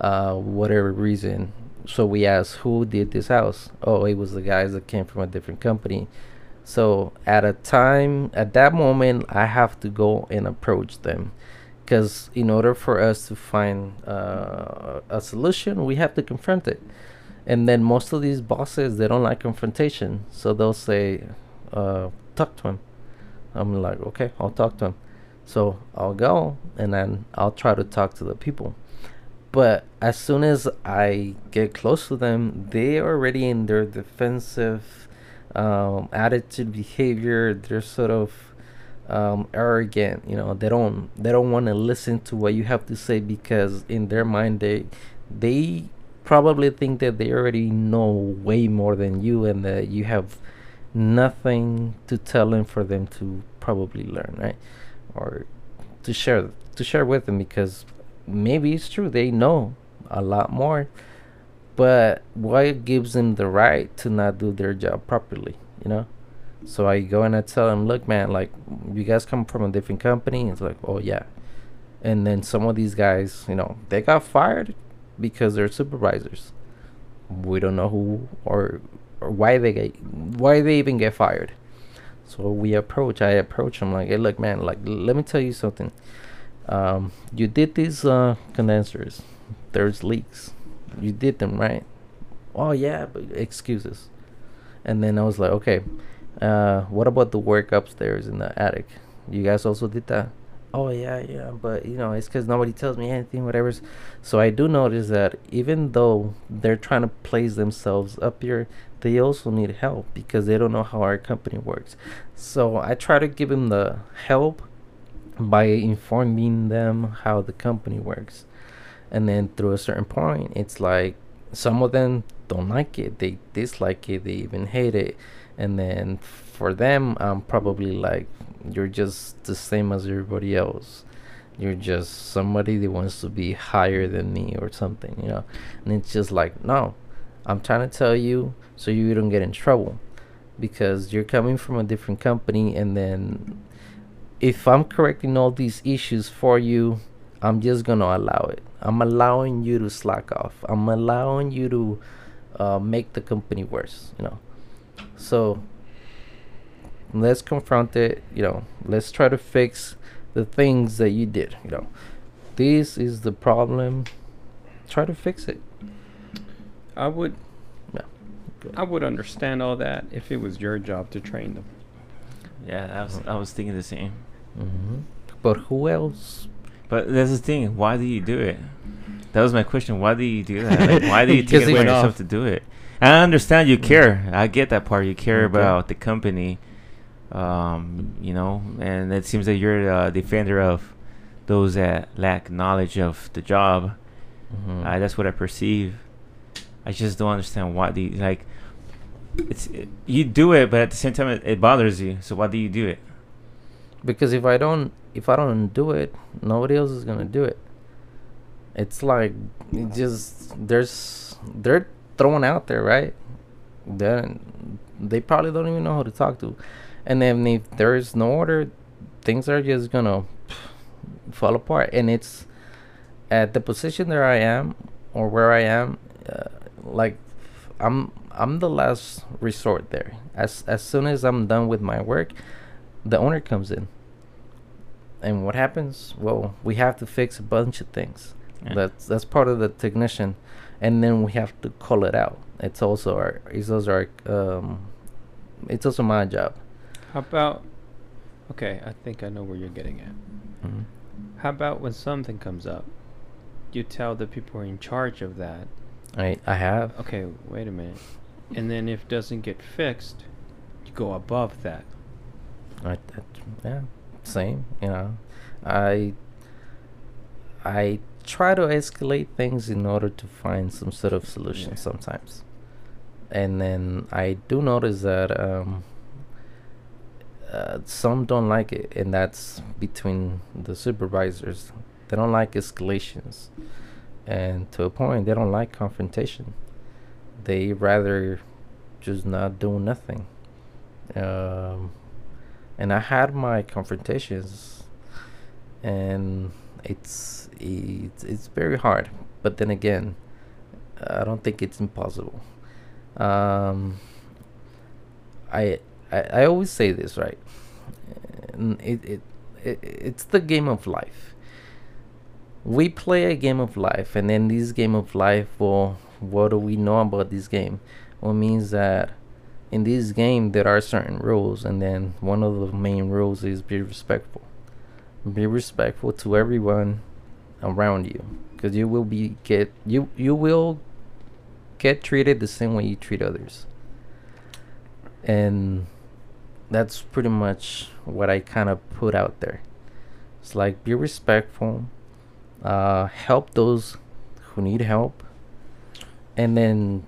uh, whatever reason. So we asked who did this house? Oh it was the guys that came from a different company. So at a time at that moment i have to go and approach them. Because in order for us to find uh, a solution we have to confront it. And then most of these bosses they don't like confrontation. So they'll say uh, talk to him i'm like okay i'll talk to him. So i'll go and then i'll try to talk to the people. But as soon as i get close to them they're already in their defensive um, attitude behavior. They're sort of um, arrogant you know they don't they don't want to listen to what you have to say because in their mind they they probably think that they already know way more than you and that you have nothing to tell them for them to probably learn right? Or to share to share with them because maybe it's true they know a lot more. But what gives them the right to not do their job properly you know? So i go and i tell them look man like you guys come from a different company. It's like oh yeah. And then some of these guys you know they got fired because they're supervisors. We don't know who or or why they get why they even get fired so we approach i approach them like hey look man like let me tell you something um, you did these uh, condensers. There's leaks. You did them right. Oh yeah, but excuses. And then I was like, okay, uh, what about the work upstairs in the attic? You guys also did that? Oh yeah, yeah, but you know, it's because nobody tells me anything, whatever. So I do notice that even though they're trying to place themselves up here, they also need help because they don't know how our company works. So I try to give them the help by informing them how the company works. And then through a certain point, it's like some of them don't like it, they dislike it, they even hate it. And then for them, I'm probably like, you're just the same as everybody else. You're just somebody that wants to be higher than me or something, you know. And it's just like, no, I'm trying to tell you so you don't get in trouble because you're coming from a different company and then if I'm correcting all these issues for you, I'm just gonna allow it. I'm allowing you to slack off. I'm allowing you to uh, make the company worse. You know, so let's confront it. You know, let's try to fix the things that you did. You know, this is the problem. Try to fix it. I would. Yeah. I would understand all that if it was your job to train them. Yeah, I was I was thinking the same. hmm But who else? But that's the thing. Why do you do it? That was my question. Why do you do that? Like, why do you [LAUGHS] take it it upon yourself off. to do it? I understand you care. I get that part. You care Okay. about the company, um, you know, and it seems that you're a defender of those that lack knowledge of the job. Mhm. Uh, that's what I perceive. I just don't understand why do you like. It's it, you do it, but at the same time it, it bothers you. So why do you do it? because if I don't if I don't do it, nobody else is gonna do it. It's like it just there's they're thrown out there, right? Then they probably don't even know who to talk to, and then if there is no order, things are just gonna fall apart. And it's at the position that I am or where I am, uh, like I'm I'm the last resort there. As as soon as I'm done with my work, the owner comes in. And what happens? Well, we have to fix a bunch of things. Yeah. That's that's part of the technician, and then we have to call it out. It's also our it's also our um, it's also my job. How about? Okay, I think I know where you're getting at. Mhm. How about when something comes up, you tell the people in charge of that. I I have. Okay, wait a minute. And then if it doesn't get fixed, you go above that. I, that, yeah, same. You know, I I try to escalate things in order to find some sort of solution Yeah. sometimes, and then I do notice that um, uh, some don't like it, and that's between the supervisors. They don't like escalations, and to a point, they don't like confrontation. They rather just not do nothing. Um, and I had my confrontations, and it's it's it's very hard. But then again, I don't think it's impossible. Um, I, I I always say this right. It, it it it's the game of life. We play a game of life, and in this game of life, well, what do we know about this game? Well, it means that in this game there are certain rules and then one of the main rules is be respectful. Be respectful to everyone around you because you will be get you you will get treated the same way you treat others. And that's pretty much what i kind of put out there. It's like be respectful uh help those who need help. And then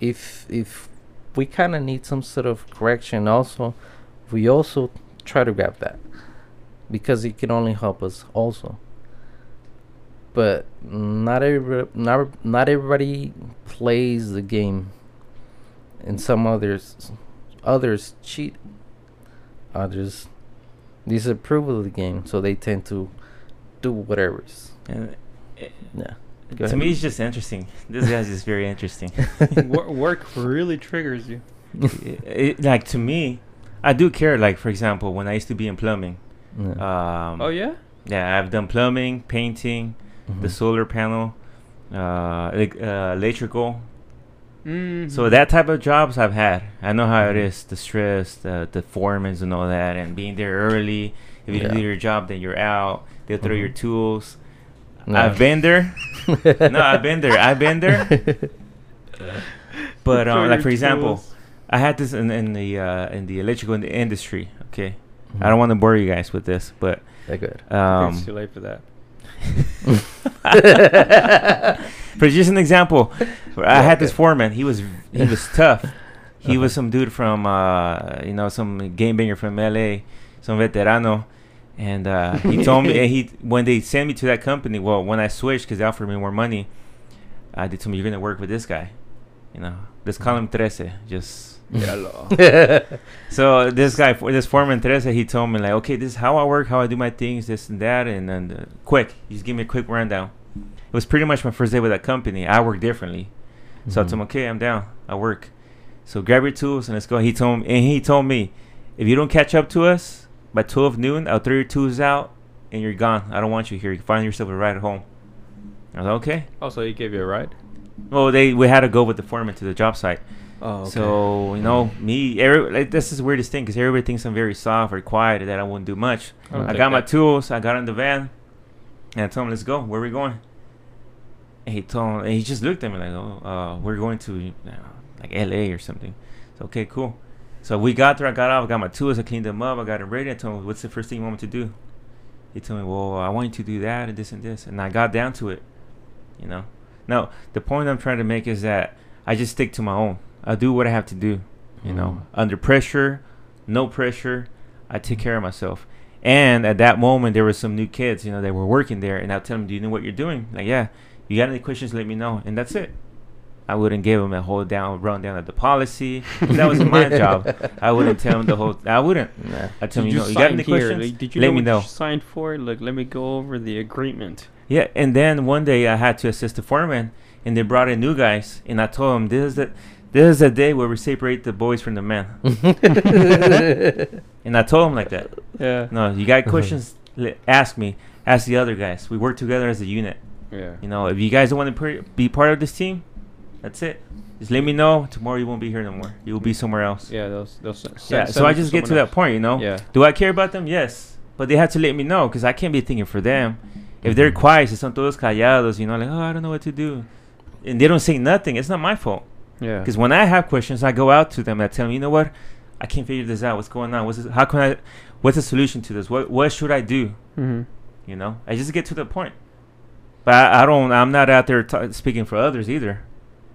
if if we kind of need some sort of correction also we also try to grab that because it can only help us also. But not every not, not everybody plays the game and some others others cheat. Others disapprove of the game so they tend to do whatever's And it, yeah Go to ahead. me, it's just interesting. This guy's just very interesting. [LAUGHS] Wor- work really triggers you. it, [LAUGHS] it- like to me, I do care. Like for example, when I used to be in plumbing, Yeah. um, oh yeah. yeah, I've done plumbing, painting, the Mhm. solar panel, uh, elec- uh, electrical. Mm. So that type of jobs I've had. I know how it Mhm. is, the stress, the the foremans and all that, and being there early. If you Yeah. do your job, then you're out. They'll throw your Mhm. tools. No. I've been there. [LAUGHS] no, I've been there. I've been there. But um, like your for example, tools. I had this in, in the uh, in the electrical in the industry. Okay, Mm-hmm. I don't want to bore you guys with this, but They're good. um, it's too late for that. [LAUGHS] for just an example, I had this foreman. He was he was tough. He Uh-huh. was some dude from uh, you know some game banger from LA, some veterano, and uh, he told me and he when they sent me to that company. Well, when I switched because they offered me more money, uh, they told me you're gonna work with this guy. You know, let's call him Trece. Just [LAUGHS] [LAUGHS] so this guy, for this foreman Trece, he told me like, okay, this is how I work, how I do my things, this and that, and then uh, quick, he just give me a quick rundown. It was pretty much my first day with that company. I work differently, so I told him, Mhm. okay, I'm down, I work. So grab your tools and let's go. He told me, and he told me, if you don't catch up to us by 12 noon, I'll throw your tools out and you're gone. I don't want you here. You find yourself a ride home. I was like, okay. Also, he gave you a ride. Well, they we had to go with the foreman to the job site. Oh, So you know me, every, like, this is the weirdest thing because everybody thinks I'm very soft or quiet that I wouldn't do much. I I got my tools. I got in the van, and I told him, "Let's go. Where we going?" And he told, and he just looked at me like, "Oh, uh, we're going to know, like L.A. or something." So okay, cool. So we got there. I got off. I got my tools. I cleaned them up. I got them ready. I told him, "What's the first thing you want me to do?" He told me, "Well, I want you to do that and this and this." And I got down to it. You know. Now the point I'm trying to make is that I just stick to my own. I do what I have to do. You know, Mhm. under pressure, no pressure, I take care of myself. And at that moment, there were some new kids, you know, that were working there, and I'll tell them, "Do you know what you're doing?" Like, yeah. You got any questions? Let me know, and that's it. I wouldn't give him a whole down rundown of the policy. that wasn't my [LAUGHS] job. I wouldn't tell him the whole. I wouldn't. Nah. I tell them, Did you know, you got sign any here? questions? Like, did you Let know me know. you signed for? It. Look, let me go over the agreement. Yeah, and then one day I had to assist the foreman, and they brought in new guys, and I told them this is the this is the day where we separate the boys from the men, [LAUGHS] and I told them like that. Yeah. No, you got questions? li- ask me. Ask the other guys. We work together as a unit. Yeah. You know, if you guys don't want to per- be part of this team, that's it. Just let me know. Tomorrow you won't be here no more. You will be somewhere else. Yeah. Those. Those. Yeah, so I just get to that point, you know. Yeah. Do I care about them? Yes. But they have to let me know because I can't be thinking for them. If they're Mhm. quiet, si son todos callados, you know, like, oh, I don't know what to do. And they don't say nothing, it's not my fault. Yeah. Because when I have questions, I go out to them and I tell them, you know what? I can't figure this out. What's going on? What's this, how can I? What's the solution to this? What What should I do? Mm-hmm. You know, I just get to the point. But I, I don't. I'm not out there t- speaking for others either,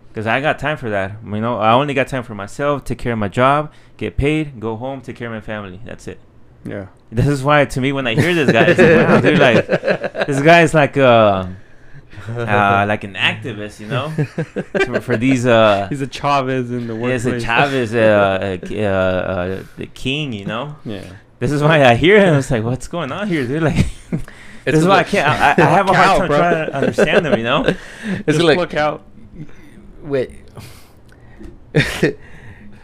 because I got time for that. You know, I only got time for myself. Take care of my job, get paid, go home, take care of my family. That's it. Yeah. This is why, to me, when I hear this guy, it's like, wow, [LAUGHS] dude, like this guy is like uh, uh like an activist, you know, [LAUGHS] for, for these uh. He's a Chavez in the Yeah, workplace. it's a Chavez, uh, uh, [LAUGHS] uh, uh, the king, you know. Yeah. This is why I hear him. It's like, what's going on here, dude? Like, this is why I can't. I, I have a hard time bro. trying to understand them, you know. It's Just like look out. Wait. [LAUGHS]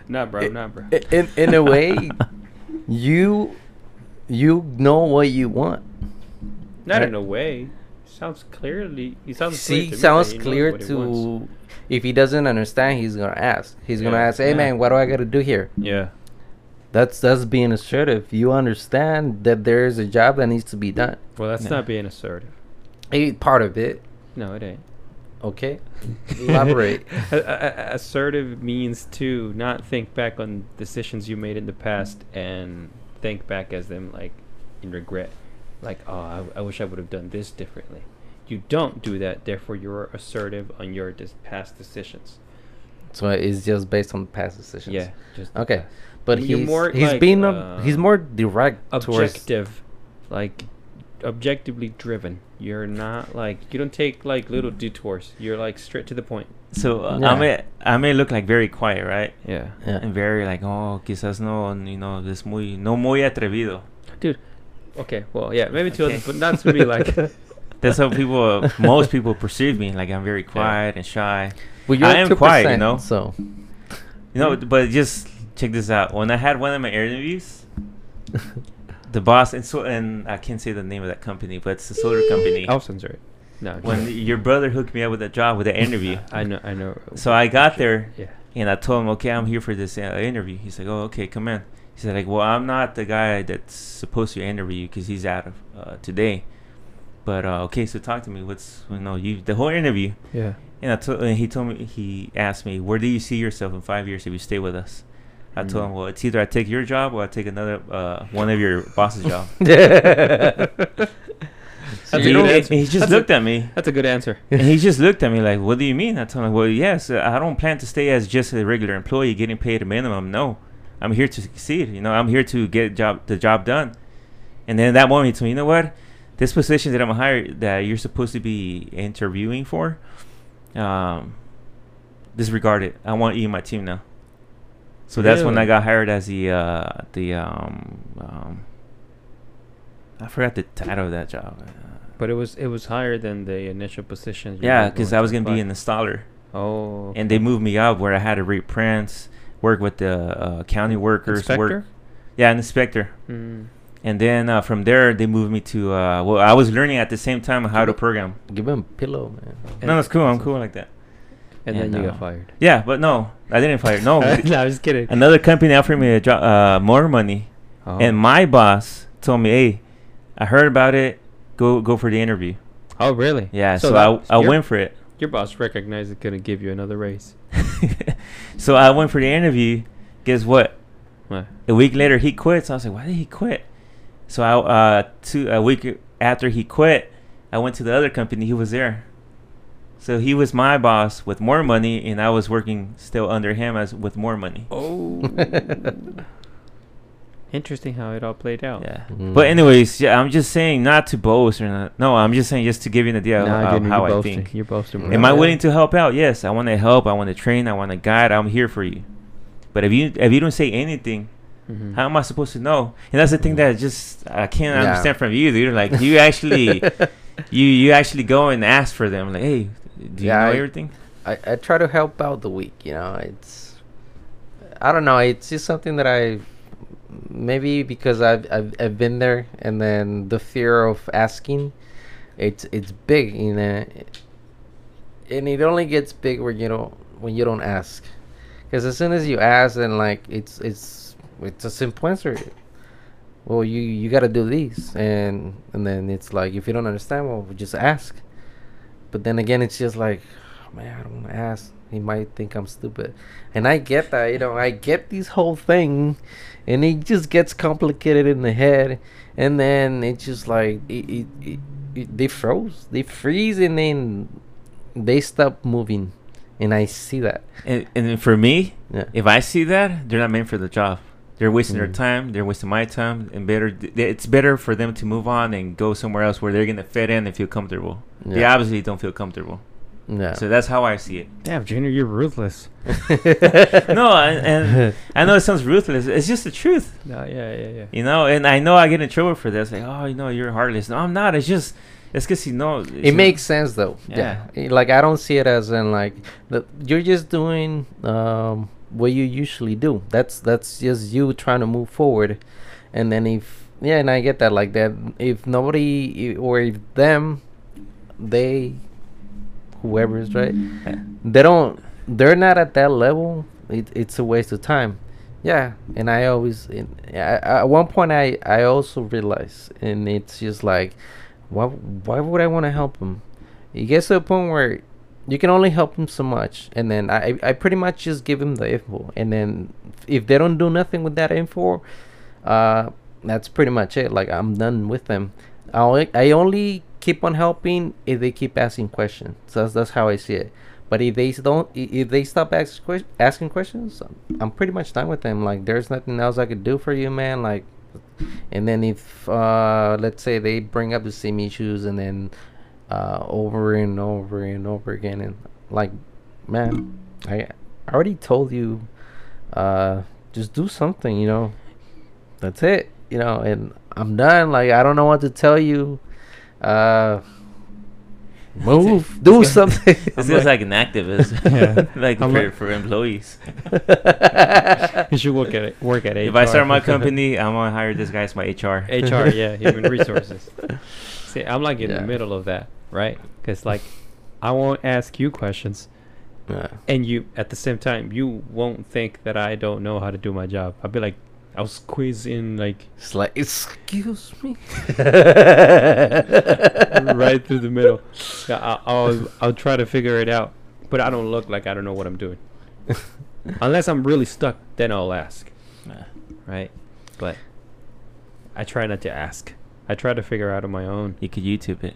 Nah, bro. Nah, bro. in in a way, [LAUGHS] you you know what you want. Not right. in a way. Sounds clearly. He sounds. clear He to me sounds that clear what he to. If he doesn't understand, he's gonna ask. He's gonna ask, "Hey Yeah. man, what do I gotta do here?" Yeah. That's that's being assertive. You understand that there is a job that needs to be done. Well, that's Yeah. not being assertive. A part of it. No, it ain't. Okay. [LAUGHS] Elaborate. Assertive means to not think back on decisions you made in the past and think back as them like in regret. Like, oh, I, I wish I would have done this differently. You don't do that, therefore you're assertive on your dis- past decisions. So it's just based on past decisions. Yeah, just Okay. But he's more he's like, being a, uh, he's more direct towards objective, like objectively driven. You're not like you don't take like little detours. You're like straight to the point. So uh, Yeah. I may I may look like very quiet, right? Yeah, Yeah. And very like, oh, quizás no, you know, es muy no muy atrevido. dude. Okay, well, yeah, maybe to Okay. others, but that's to me. Like, [LAUGHS] That's how people, most people perceive me. Like I'm very quiet and shy. Well, you're I am 2%, quiet, you know? So You know, but just check this out. When I had one of my interviews, [LAUGHS] the boss and so and I can't say the name of that company, but it's a solar company. I'll censor it. No. When your brother hooked me up with that job with the interview, [LAUGHS] I know. I know. so I got there Yeah. and I told him, okay, I'm here for this uh, interview. He's like, oh, okay, come in. He said, like, well, I'm not the guy that's supposed to interview you because he's out of uh, today. But uh, okay, so talk to me. What's you know you the whole interview? Yeah. And I told and he told me he asked me, where do you see yourself in five years if you stay with us? I told Mm. him, well, it's either I take your job or I take another uh, one of your [LAUGHS] boss's job. [LAUGHS] So he, don't answer- he just that's a- looked at me. That's a good answer. And he just looked at me like, "What do you mean?" I told him, "Well, yes, uh, I don't plan to stay as just a regular employee getting paid a minimum. No, I'm here to succeed. You know, I'm here to get job the job done." And then that moment, he told me, "You know what? This position that I'm hired that you're supposed to be interviewing for, um, disregard it. I want you in my team now." So that's when I got hired as the uh, the um, um, I forgot the title of that job. But it was it was higher than the initial position. yeah, because I was gonna be an installer. Oh. and they moved me up where I had to read prints, work with the uh, county workers, Inspector. work. Yeah, an inspector. Mm. And then uh, from there, they moved me to. Uh, well, I was learning at the same time how to program. Give him a pillow, man. no, that's cool. I'm cool like that. And, then you uh, got fired. Yeah, but no, I didn't fire. No, [LAUGHS] no, I was kidding. another company offered me a job, uh, more money, Oh. and my boss told me, "Hey, I heard about it. Go, go for the interview." oh, really? Yeah, so, that- I, I went for it. Your boss recognized it couldn't give you another raise. [LAUGHS] so I went for the interview. Guess what? What? A week later, he quit. So I was like, why did he quit? So I, uh, two a week after he quit, I went to the other company. He was there. So he was my boss with more money, and I was working still under him as with more money. Oh. [LAUGHS] Interesting how it all played out. Yeah. Mm. But anyways, yeah, I'm just saying not to boast or not. No, I'm just saying just to give you an idea of, Nah, of you're- how you're I boasting. think. You're boasting. bro. Am I willing to help out? Yes, I want to help. I want to train. I want to guide. I'm here for you. But if you if you don't say anything, Mhm. how am I supposed to know? And that's the thing that I just I can't Yeah. understand from you, dude. Like you actually, [LAUGHS] you you actually go and ask for them. Like, hey, do you Yeah, know I- everything? I, I try to help out the weak, you know. It's I don't know, it's just something that I maybe because I've I've, I've been there and then the fear of asking it's it's big, you know. And it only gets big when you don't when you don't ask. Cuz as soon as you ask then like it's it's it's a simple answer. Well, you you got to do these and and then it's like if you don't understand, well, just ask. But then again, it's just like oh, man, I don't want to ask. He might think I'm stupid. And I get that, you know, I get this whole thing and it just gets complicated in the head. And then it's just like, it, it, it, it- they froze. They freeze and then they stop moving. And I see that. And, and then for me, Yeah. if I see that, they're not meant for the job. They're wasting their Mm. time. They're wasting my time. And better, th- it's better for them to move on and go somewhere else where they're gonna fit in and feel comfortable. They obviously don't feel comfortable. Yeah. So that's how I see it. Damn, Junior, you're ruthless. [LAUGHS] [LAUGHS] no, I, and I know it sounds ruthless. It's just the truth. No, yeah, yeah, yeah. You know, and I know I get in trouble for this. Like, oh, you know, you're heartless. No, I'm not. It's just, it's because you know. it makes sense though. Yeah. Yeah. Like I don't see it as in like the, you're just doing um what you usually do. That's that's just you trying to move forward. And then if yeah, and I get that like that if nobody or if them they whoever is right they don't they're not at that level it, it's a waste of time yeah and i always I, at one point i i also realized and it's just like why why would i want to help them it gets to a point where you can only help them so much and then i i pretty much just give them the info. And then if they don't do nothing with that info uh that's pretty much it. Like i'm done with them. I only, I only keep on helping if they keep asking questions. So that's, that's how i see it. But if they don't if they stop que- asking questions i'm pretty much done with them. Like there's nothing else i could do for you man. Like and then if uh let's say they bring up the same issues and then uh over and over and over again and like man i I already told you uh just do something you know that's it you know and i'm done like i don't know what to tell you uh Move, [LAUGHS] do something. [LAUGHS] This is like an activist, [LAUGHS] Yeah. like I'm for, like- for employees. You should work at it. Work at HR. If I start my company, I'm gonna hire this guy as my HR. HR, yeah, human resources. See, I'm like in Yeah. the middle of that, right? Because like, I won't ask you questions, Yeah. and you at the same time you won't think that I don't know how to do my job. I'll be like, I'll squeeze in like It's like, excuse me. [LAUGHS] right through the middle. I, I'll I'll try to figure it out, but I don't look like I don't know what I'm doing. [LAUGHS] Unless I'm really stuck, then I'll ask, Nah. right? But I try not to ask. I try to figure out on my own. You could YouTube it.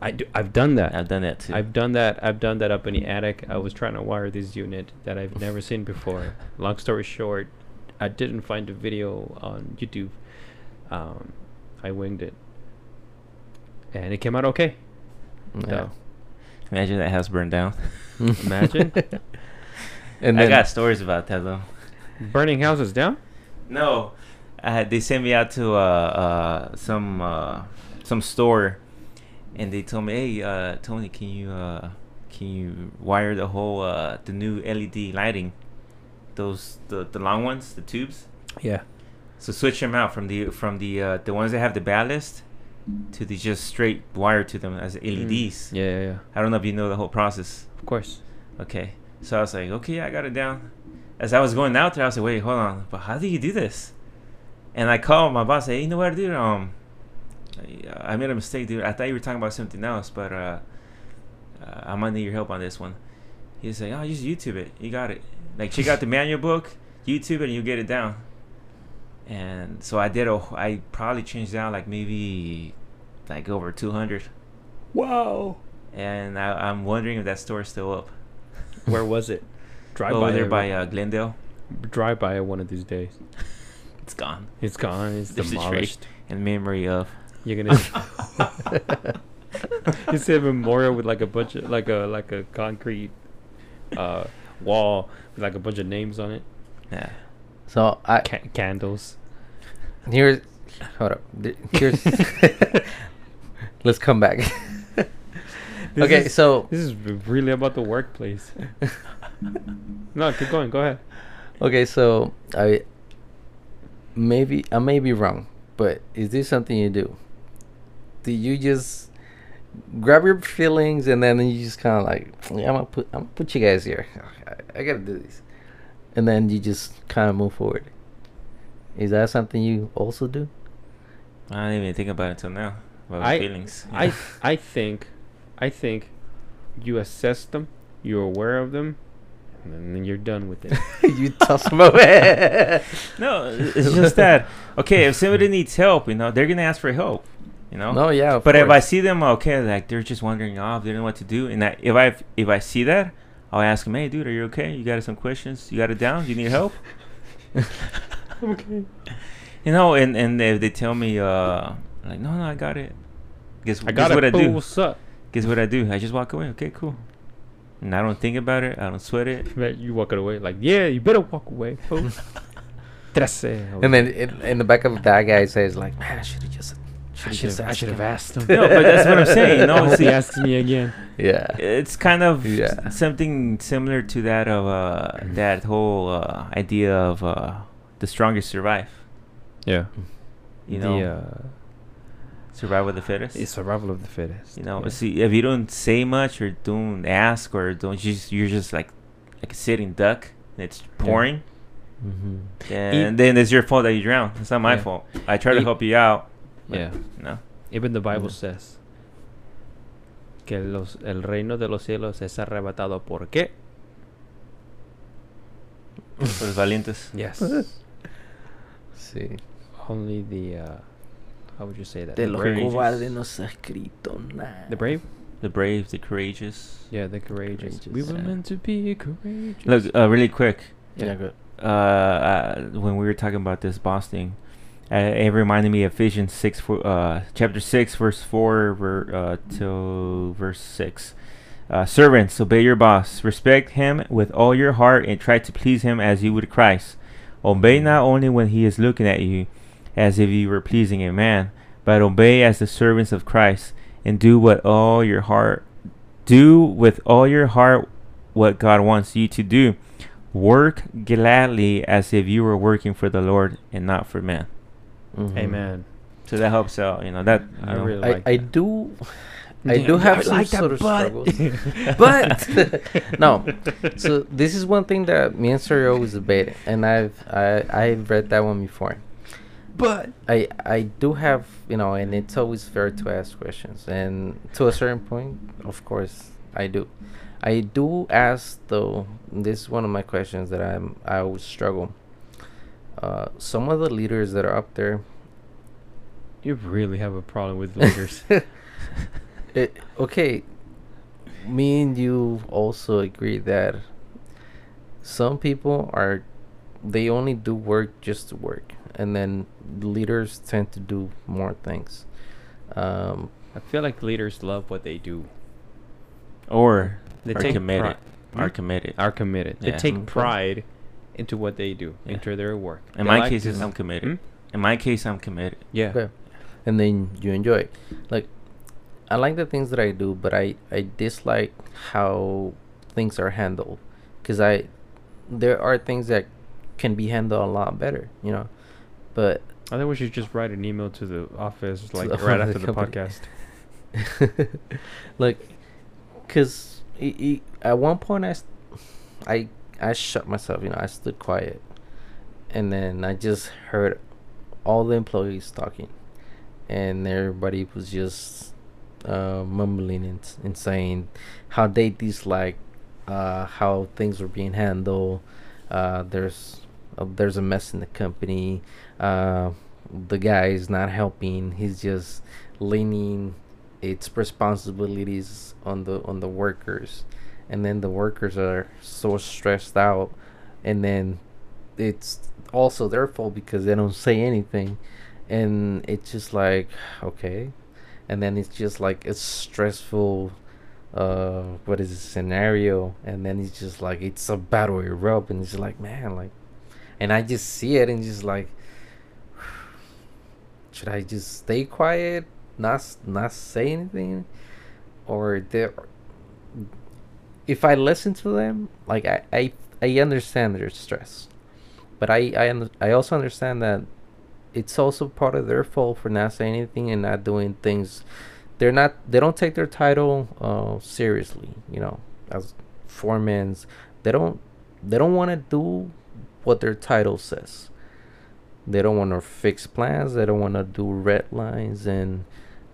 I do, I've done that. I've done that too. I've done that. I've done that up in the attic. I was trying to wire this unit that I've never seen before. [LAUGHS] Long story short, I didn't find the video on YouTube. Um, I winged it, and it came out okay. Yeah. So, Imagine that house burned down. [LAUGHS] Imagine. [LAUGHS] and I then, got stories about that though. burning houses down. No, I had, they sent me out to uh, uh, some uh, some store, and they told me, "Hey, uh, Tony, can you uh, can you wire the whole uh, the new LED lighting, those the the long ones, the tubes? Yeah. So switch them out from the from the uh, the ones that have the ballast to the just straight wire to them as LEDs. Yeah, yeah, yeah. I don't know if you know the whole process. Of course. Okay. So I was like, okay, I got it down. As I was going out there, I was like, wait, hold on. But how do you do this? And I called my boss. Hey, you know what, dude? Um, I- I made a mistake, dude. I thought you were talking about something else, but uh, uh I might need your help on this one. He's like, oh, just YouTube it. You got it. Like, check out the [LAUGHS] manual book, YouTube it, and you get it down. And so I did. A, I probably changed out like maybe like over 200. Wow. And I, I'm wondering if that store's still up. Where was it? [LAUGHS] Drive over by there by uh, Glendale. drive by it one of these days. [LAUGHS] It's gone. It's gone. It's There's demolished. In memory of. You're gonna. [LAUGHS] it's a memorial with like a bunch of like a like a concrete uh wall with like a bunch of names on it. Yeah. so I Ca- candles. here's hold up. Th- Here's [LAUGHS] let's come back. This okay, is- so This is really about the workplace. [LAUGHS] no, keep going. Go ahead. okay, so I maybe I may be wrong, but is this something you do? Do you just grab your feelings and then you just kind of like, yeah, I'm gonna put I'm gonna put you guys here. I, I gotta do this, and then you just kind of move forward. Is that something you also do? I didn't even think about it until now. About my I- feelings. I [LAUGHS] I think, I think, you assess them. You're aware of them, and then you're done with it. [LAUGHS] you toss them away. [LAUGHS] no, it's just that. [LAUGHS] Okay, if somebody needs help, you know, they're gonna ask for help. You know. No, yeah. of But if I see them, okay, like they're just wandering off, they don't know what to do, and I, if I if I see that, I'll ask them, hey, dude, are you okay? You got some questions? You got it down? Do you need help? okay. You know, and and if they tell me, uh, like, no, no, I got it. Guess, I guess got what it. I do? What's up? Guess what I do? I just walk away. Okay, cool. And I don't think about it. I don't sweat it. Man, you walking away like, yeah, you better walk away, fool. [LAUGHS] Trece. and then in, in the back of that guy says like, man, I should have just, I should have should just have. I asked him." asked him. [LAUGHS] No, but that's what I'm saying. You know, [LAUGHS] he see- asks me again. Yeah. It's kind of Yeah. s- something similar to that of uh, that whole uh, idea of uh, the strongest survive. Yeah. You know, the, uh, survival of the fittest. it's survival of the fittest. You know, yeah. see if you don't say much or don't ask or don't just you're just like like a sitting duck and it's pouring, Mm-hmm. and then it's your fault that you drown. It's not my Yeah. fault. I try to help you out. Yeah. No. Even the Bible Yeah. says que los, el reino de los cielos es arrebatado. ¿Por qué? Los valientes. [LAUGHS] Yes. [LAUGHS] Sí. Only the, uh, how would you say that? De The los brave? cobardes no se ha escrito nada. The brave? The brave, the courageous. Yeah, the courageous. We were yeah. meant to be courageous. Look, uh, really quick. Yeah, good. uh, uh, when we were talking about this boss thing, uh, it reminded me of Ephesians six, four, uh, chapter six, verse four, ver, uh, till verse six. Uh, servants, obey your boss. Respect him with all your heart, and try to please him as you would Christ. Obey not only when he is looking at you, as if you were pleasing a man, but obey as the servants of Christ, and do what all your heart Do with all your heart what God wants you to do. Work gladly as if you were working for the Lord and not for man. Mhm. Amen. So that helps out. You know that. You I know. really I, like I that. do I Yeah, do I have some like that sort of butt. struggles. [LAUGHS] but [LAUGHS] no. So this is one thing that me and Siri always debate, and I've I I've read that one before. But I I do have you know, and it's always fair to ask questions, and to a certain point, of course, I do. I do ask though. This is one of my questions that I'm I always struggle. Uh, some of the leaders that are up there, you really have a problem with leaders. [LAUGHS] it, okay, me and you also agree that some people are they only do work just to work, and then leaders tend to do more things. Um, I feel like leaders love what they do. or They are take committed. pri- Are committed. Are committed. They Yeah. take Okay. pride into what they do, Yeah. into their work. In They my like case, I'm committed. Hmm? In my case, I'm committed. Yeah. Okay. and then you enjoy it. Like I like the things that I do, but I I dislike how things are handled because I there are things that can be handled a lot better, you know. But I think we should just write an email to the office like the right [LAUGHS] after the company. podcast. [LAUGHS] like because at one point I, I, I shut myself you know I stood quiet and then I just heard all the employees talking and everybody was just uh, mumbling and, and saying how they dislike uh, how things were being handled uh, there's uh, there's a mess in the company uh, the guy is not helping. He's just leaning its responsibilities on the on the workers. And then the workers are so stressed out. And then it's also their fault because they don't say anything. And it's just like okay. And then it's just like a stressful uh what is the scenario? And then it's just like it's a battle erupt and it's like man like and i just see it and just like should i just stay quiet not not say anything? Or there if i listen to them like i i, I understand their stress. But i I, I also understand that it's also part of their fault for not saying anything and not doing things. They're not they don't take their title uh seriously you know as foremans. They don't they don't want to do what their title says they don't want to fix plans they don't want to do red lines and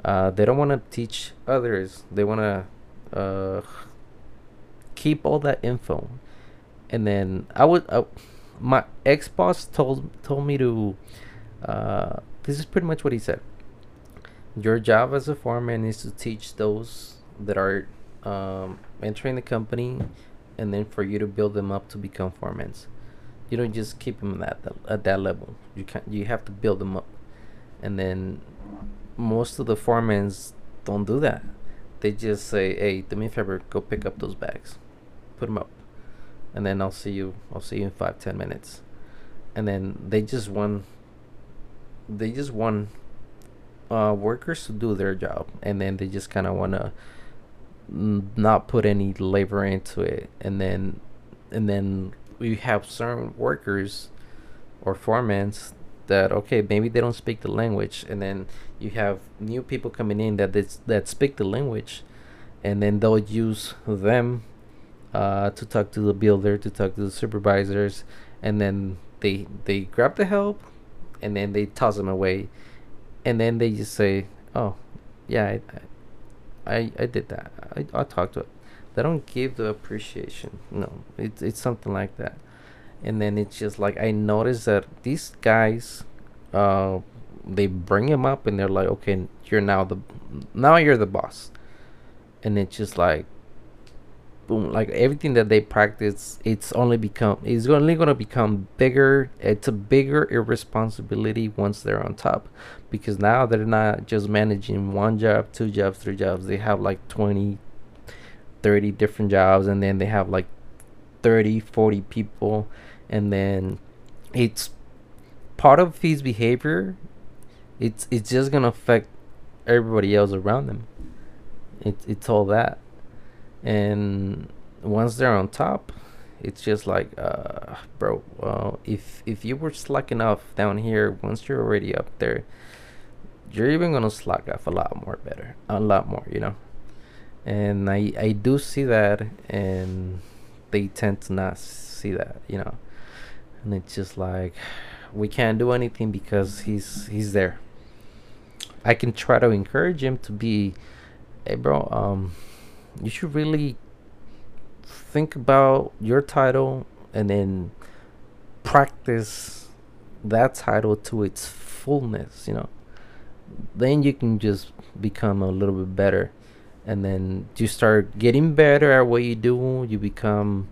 uh, they don't want to teach others. They want to uh, keep all that info. And then i would my ex-boss told told me to uh, this is pretty much what he said. Your job as a foreman is to teach those that are um, entering the company and then for you to build them up to become foremen you don't just keep them at that, at that level. You can you have to build them up. And then most of the foremans don't do that. They just say hey do me a favor go pick up those bags. Put them up. And then i'll see you i'll see you in five ten minutes. And then they just want they just want uh, workers to do their job. And then they just kind of want to not put any labor into it. And then and then we have certain workers or foremen that okay maybe they don't speak the language and then you have new people coming in that that speak the language and then they'll use them uh, to talk to the builder to talk to the supervisors and then they they grab the help and then they toss them away and then they just say oh yeah i i, I did that. I, I talked to it they don't give the appreciation. No it's, it's something like that. And then it's just like i noticed that these guys uh they bring him up and they're like okay you're now the now you're the boss. And it's just like boom like everything that they practice it's only become it's only going to become bigger it's a bigger irresponsibility once they're on top. Because now they're not just managing one job two jobs three jobs. They have like 20 30 different jobs and then they have like 30 40 people and then it's part of his behavior it's it's just gonna affect everybody else around them. It's it's all that. And once they're on top it's just like uh bro if if you were slacking off down here once you're already up there you're even gonna slack off a lot more better a lot more you know and i i do see that and they tend to not see that you know. And it's just like we can't do anything because he's he's there. I can try to encourage him to be hey bro um you should really think about your title and then practice that title to its fullness you know. Then you can just become a little bit better and then you start getting better at what you do you become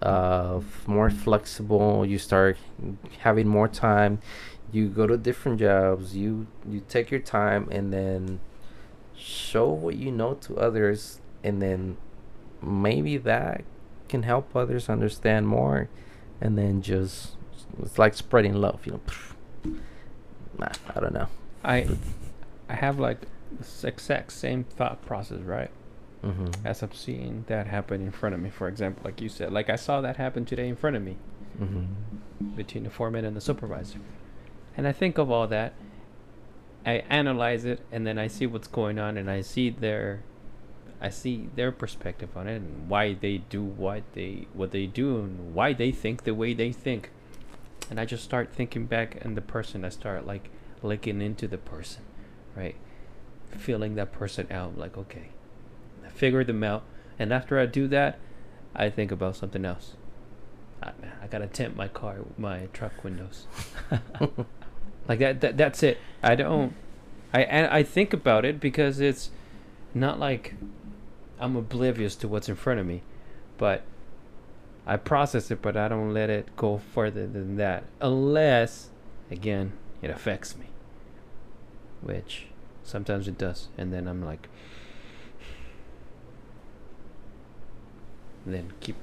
uh, more flexible you start having more time you go to different jobs you you take your time and then show what you know to others and then maybe that can help others understand more and then just it's like spreading love you know [LAUGHS] nah, i don't know. I I have like this exact same thought process, right? mm-hmm. As I'm seeing that happen in front of me, for example, like you said, like I saw that happen today in front of me Mm-hmm. between the foreman and the supervisor. And I think of all that, I analyze it, and then I see what's going on, and I see their, I see their perspective on it, and why they do what they what they do, and why they think the way they think. And I just start thinking back, and the person I start like looking into the person, right, feeling that person out, like okay, I figure them out, and after I do that, I think about something else. I, I gotta tint my car, my truck windows. [LAUGHS] like that, that. That's it. I don't. I and I think about it because it's not like I'm oblivious to what's in front of me, but I process it, but I don't let it go further than that, unless, again, it affects me, which sometimes it does, and then I'm like, then keep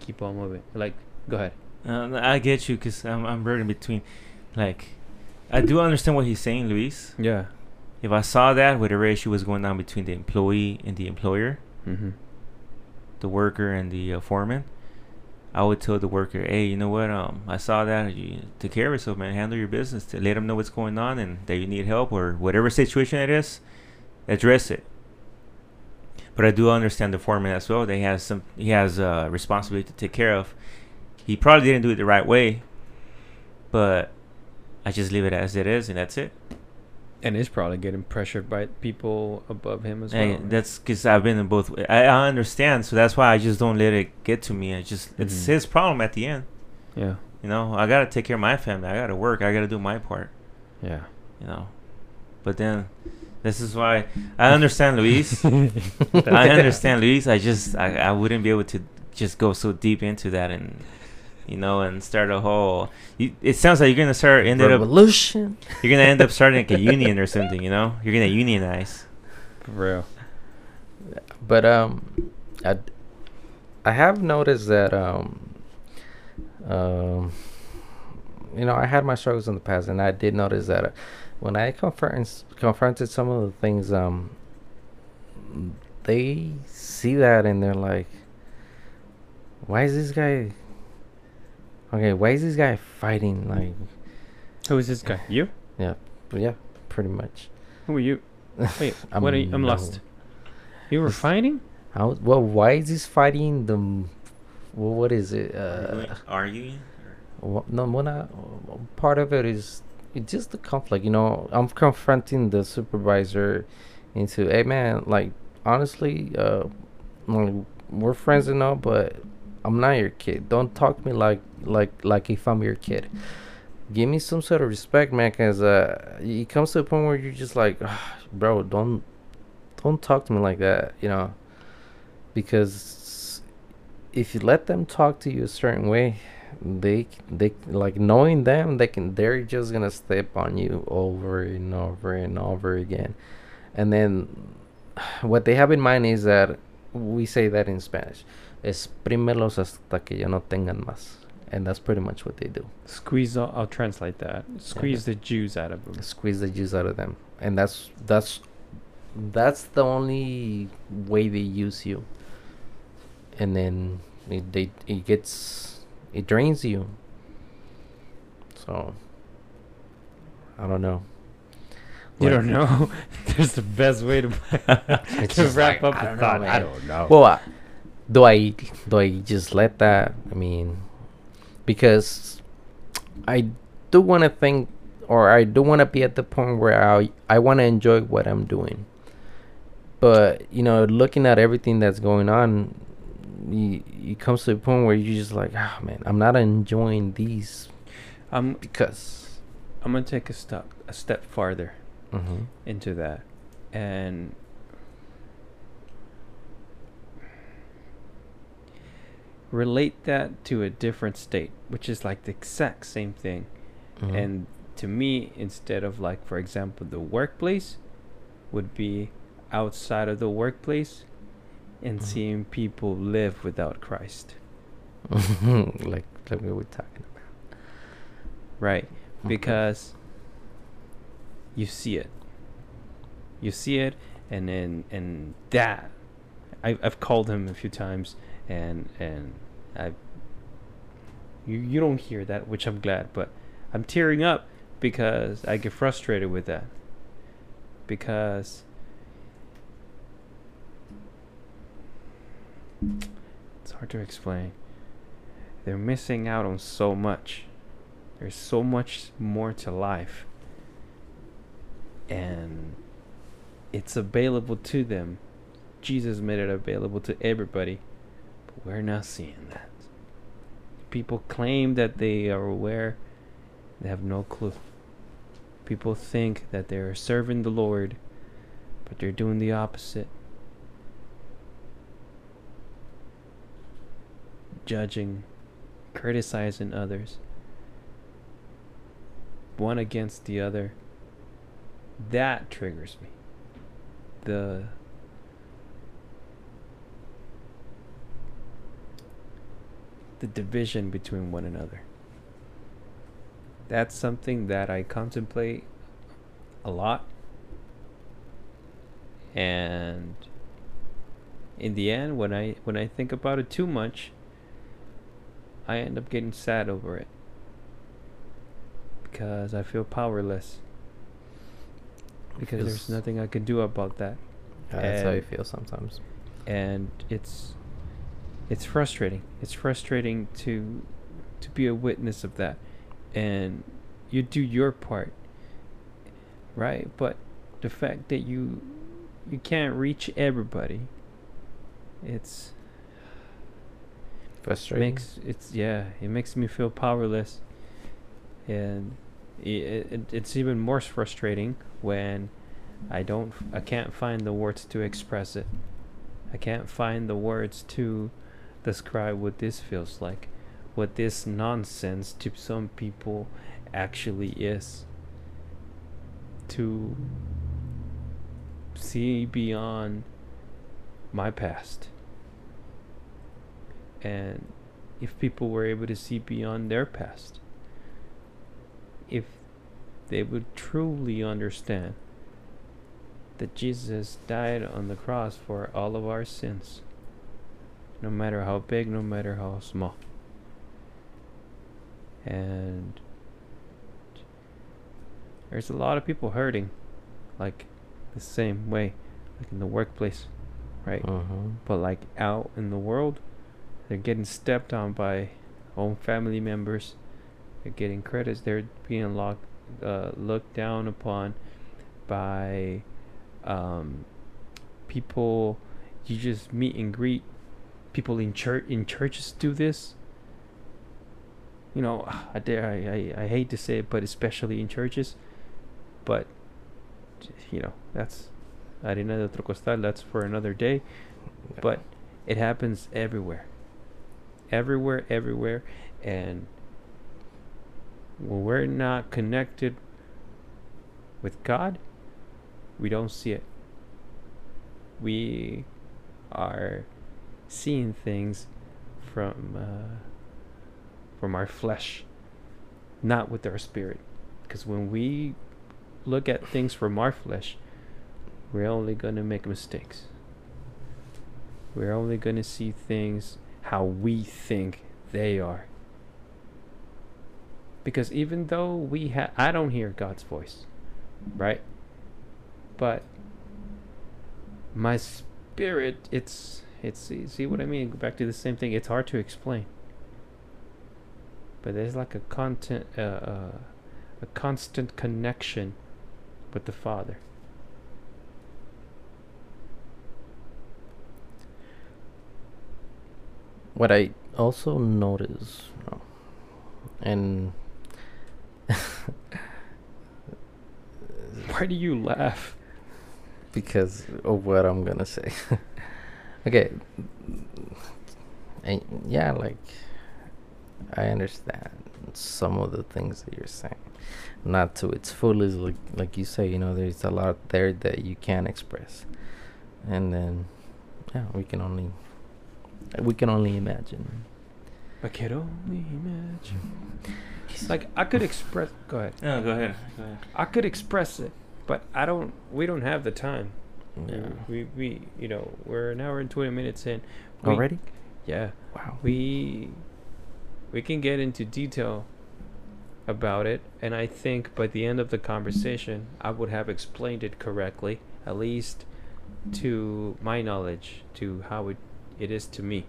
keep on moving. Like, go ahead. Uh, I get you because I'm I'm right in between. Like, I do understand what he's saying, Luis. Yeah. If I saw that whatever issue was going on between the employee and the employer, Mm-hmm. the worker and the uh, foreman, I would tell the worker, "Hey, you know what? Um, I saw that. You take care of yourself, man. Handle your business. To let them know what's going on and that you need help or whatever situation it is, address it." But I do understand the foreman as well. They has some. He has a responsibility to take care of. He probably didn't do it the right way, but I just leave it as it is, and that's it. And is probably getting pressured by people above him as Hey, well. right? that's because I've been in both. I, I understand, so that's why I just don't let it get to me. I just it's Mhm. his problem at the end. yeah, You know, I gotta take care of my family. I gotta work. I gotta do my part. yeah. You know, but then this is why I understand Luis. [LAUGHS] I understand Luis. I just I, I wouldn't be able to just go so deep into that and you know and start a whole. You, it sounds like you're gonna start ended up revolution [LAUGHS] you're gonna end up starting like a union or something. You know, you're gonna unionize. For real. but um i i have noticed that um um you know i had my struggles in the past and i did notice that uh, when i confront confronted some of the things um they see that and they're like why is this guy okay why is this guy fighting like Who is this guy? You? Yeah, yeah pretty much Who are you? [LAUGHS] Wait, what are you? I'm no. lost. You were This- [LAUGHS] fighting? How, well, why is this fighting the? Well, what is it? Uh, arguing. wha- no, when I, part of it is it's just the conflict. You know, I'm confronting the supervisor into, hey man, like honestly, uh, like, we're friends and all, but I'm not your kid. Don't talk to me like like like if I'm your kid. Give me some sort of respect, man, because uh, it comes to a point where you're just like, "Ah, bro, don't don't talk to me like that, you know, because if you let them talk to you a certain way, they they like knowing them, they can they're just gonna step on you over and over and over again, and then [SIGHS] what they have in mind is that we say that in Spanish, exprímelos hasta que ya no tengan más, and that's pretty much what they do. Squeeze. I'll, I'll translate that. Squeeze the juice out of him. squeeze the juice out of them and that's that's that's the only way they use you and then it they it gets it drains you. So I don't know. You Like- don't know. [LAUGHS] There's the best way to, [LAUGHS] to wrap like, up I a don't know, thought. I don't know. Well, I, do I do I just let that? I mean, because I do want to think, or I do want to be at the point where I I want to enjoy what I'm doing. But you know, looking at everything that's going on, you, it comes to a point where you're just like, ah, man, I'm not enjoying these I'm because. I'm gonna take a step a step farther hmm into that, and relate that to a different state, which is like the exact same thing. Mm-hmm. And to me, instead of like, for example, the workplace, would be outside of the workplace and Mhm. seeing people live without Christ. [LAUGHS] like like we were talking about. Right. Okay. Because you see it. You see it and then and that I I've called him a few times and and I you you don't hear that, which I'm glad, but I'm tearing up because I get frustrated with that. Because it's hard to explain. They're missing out on so much. There's so much more to life. And it's available to them. Jesus made it available to everybody. We're not seeing that. People claim that they are aware, they have no clue. People think that they're serving the Lord, but they're doing the opposite. Judging, criticizing others, one against the other. That triggers me. The the division between one another. That's something that I contemplate a lot. And in the end when I when I think about it too much, I end up getting sad over it. Because I feel powerless. Because there's nothing I can do about that. Yeah, that's how you feel sometimes. and it's it's frustrating. It's frustrating to to be a witness of that, and you do your part, right? But the fact that you you can't reach everybody, it's Frustrating. makes it's yeah it makes me feel powerless and it, it, it's even more frustrating when i don't i can't find the words to express it i can't find the words to describe what this feels like what this nonsense to some people actually is. To see beyond my past. And if people were able to see beyond their past. If they would truly understand that Jesus died on the cross for all of our sins no matter how big no matter how small. And there's a lot of people hurting like the same way like in the workplace right? Mhm. but like out in the world they're getting stepped on by own family members. They're getting credits. They're being locked uh, looked down upon by um, people you just meet and greet people in church in churches do this. You know [SIGHS] I, dare, I, I, I hate to say it but especially in churches. But you know that's harina de otro costal that's for another day. But it happens everywhere. Everywhere everywhere. And when we're not connected with god we don't see it. We are seeing things from uh, from our flesh not with our spirit because when we look at things from our flesh we're only to make mistakes we're only to see things how we think they are. Because even though we have, I don't hear God's voice, right? But my spirit, it's, it's, see, see what I mean? Go back to the same thing. It's hard to explain. But there's like a content, uh, uh, a constant connection with the Father. What I also notice, and [LAUGHS] Why do you laugh? because of what I'm gonna say. [LAUGHS] okay, and yeah, like I understand some of the things that you're saying, not to its fullest, like like you say. You know, there's a lot there that you can't express, and then yeah, we can only we can only imagine. I can only imagine. Like I could express. Go ahead. No, go ahead. Go ahead. I could express it, but I don't. We don't have the time. Yeah. We, we you know we're an hour and twenty minutes in. We- Already? Yeah. Wow. We we can get into detail about it, and I think by the end of the conversation, I would have explained it correctly, at least to my knowledge, to how it it is to me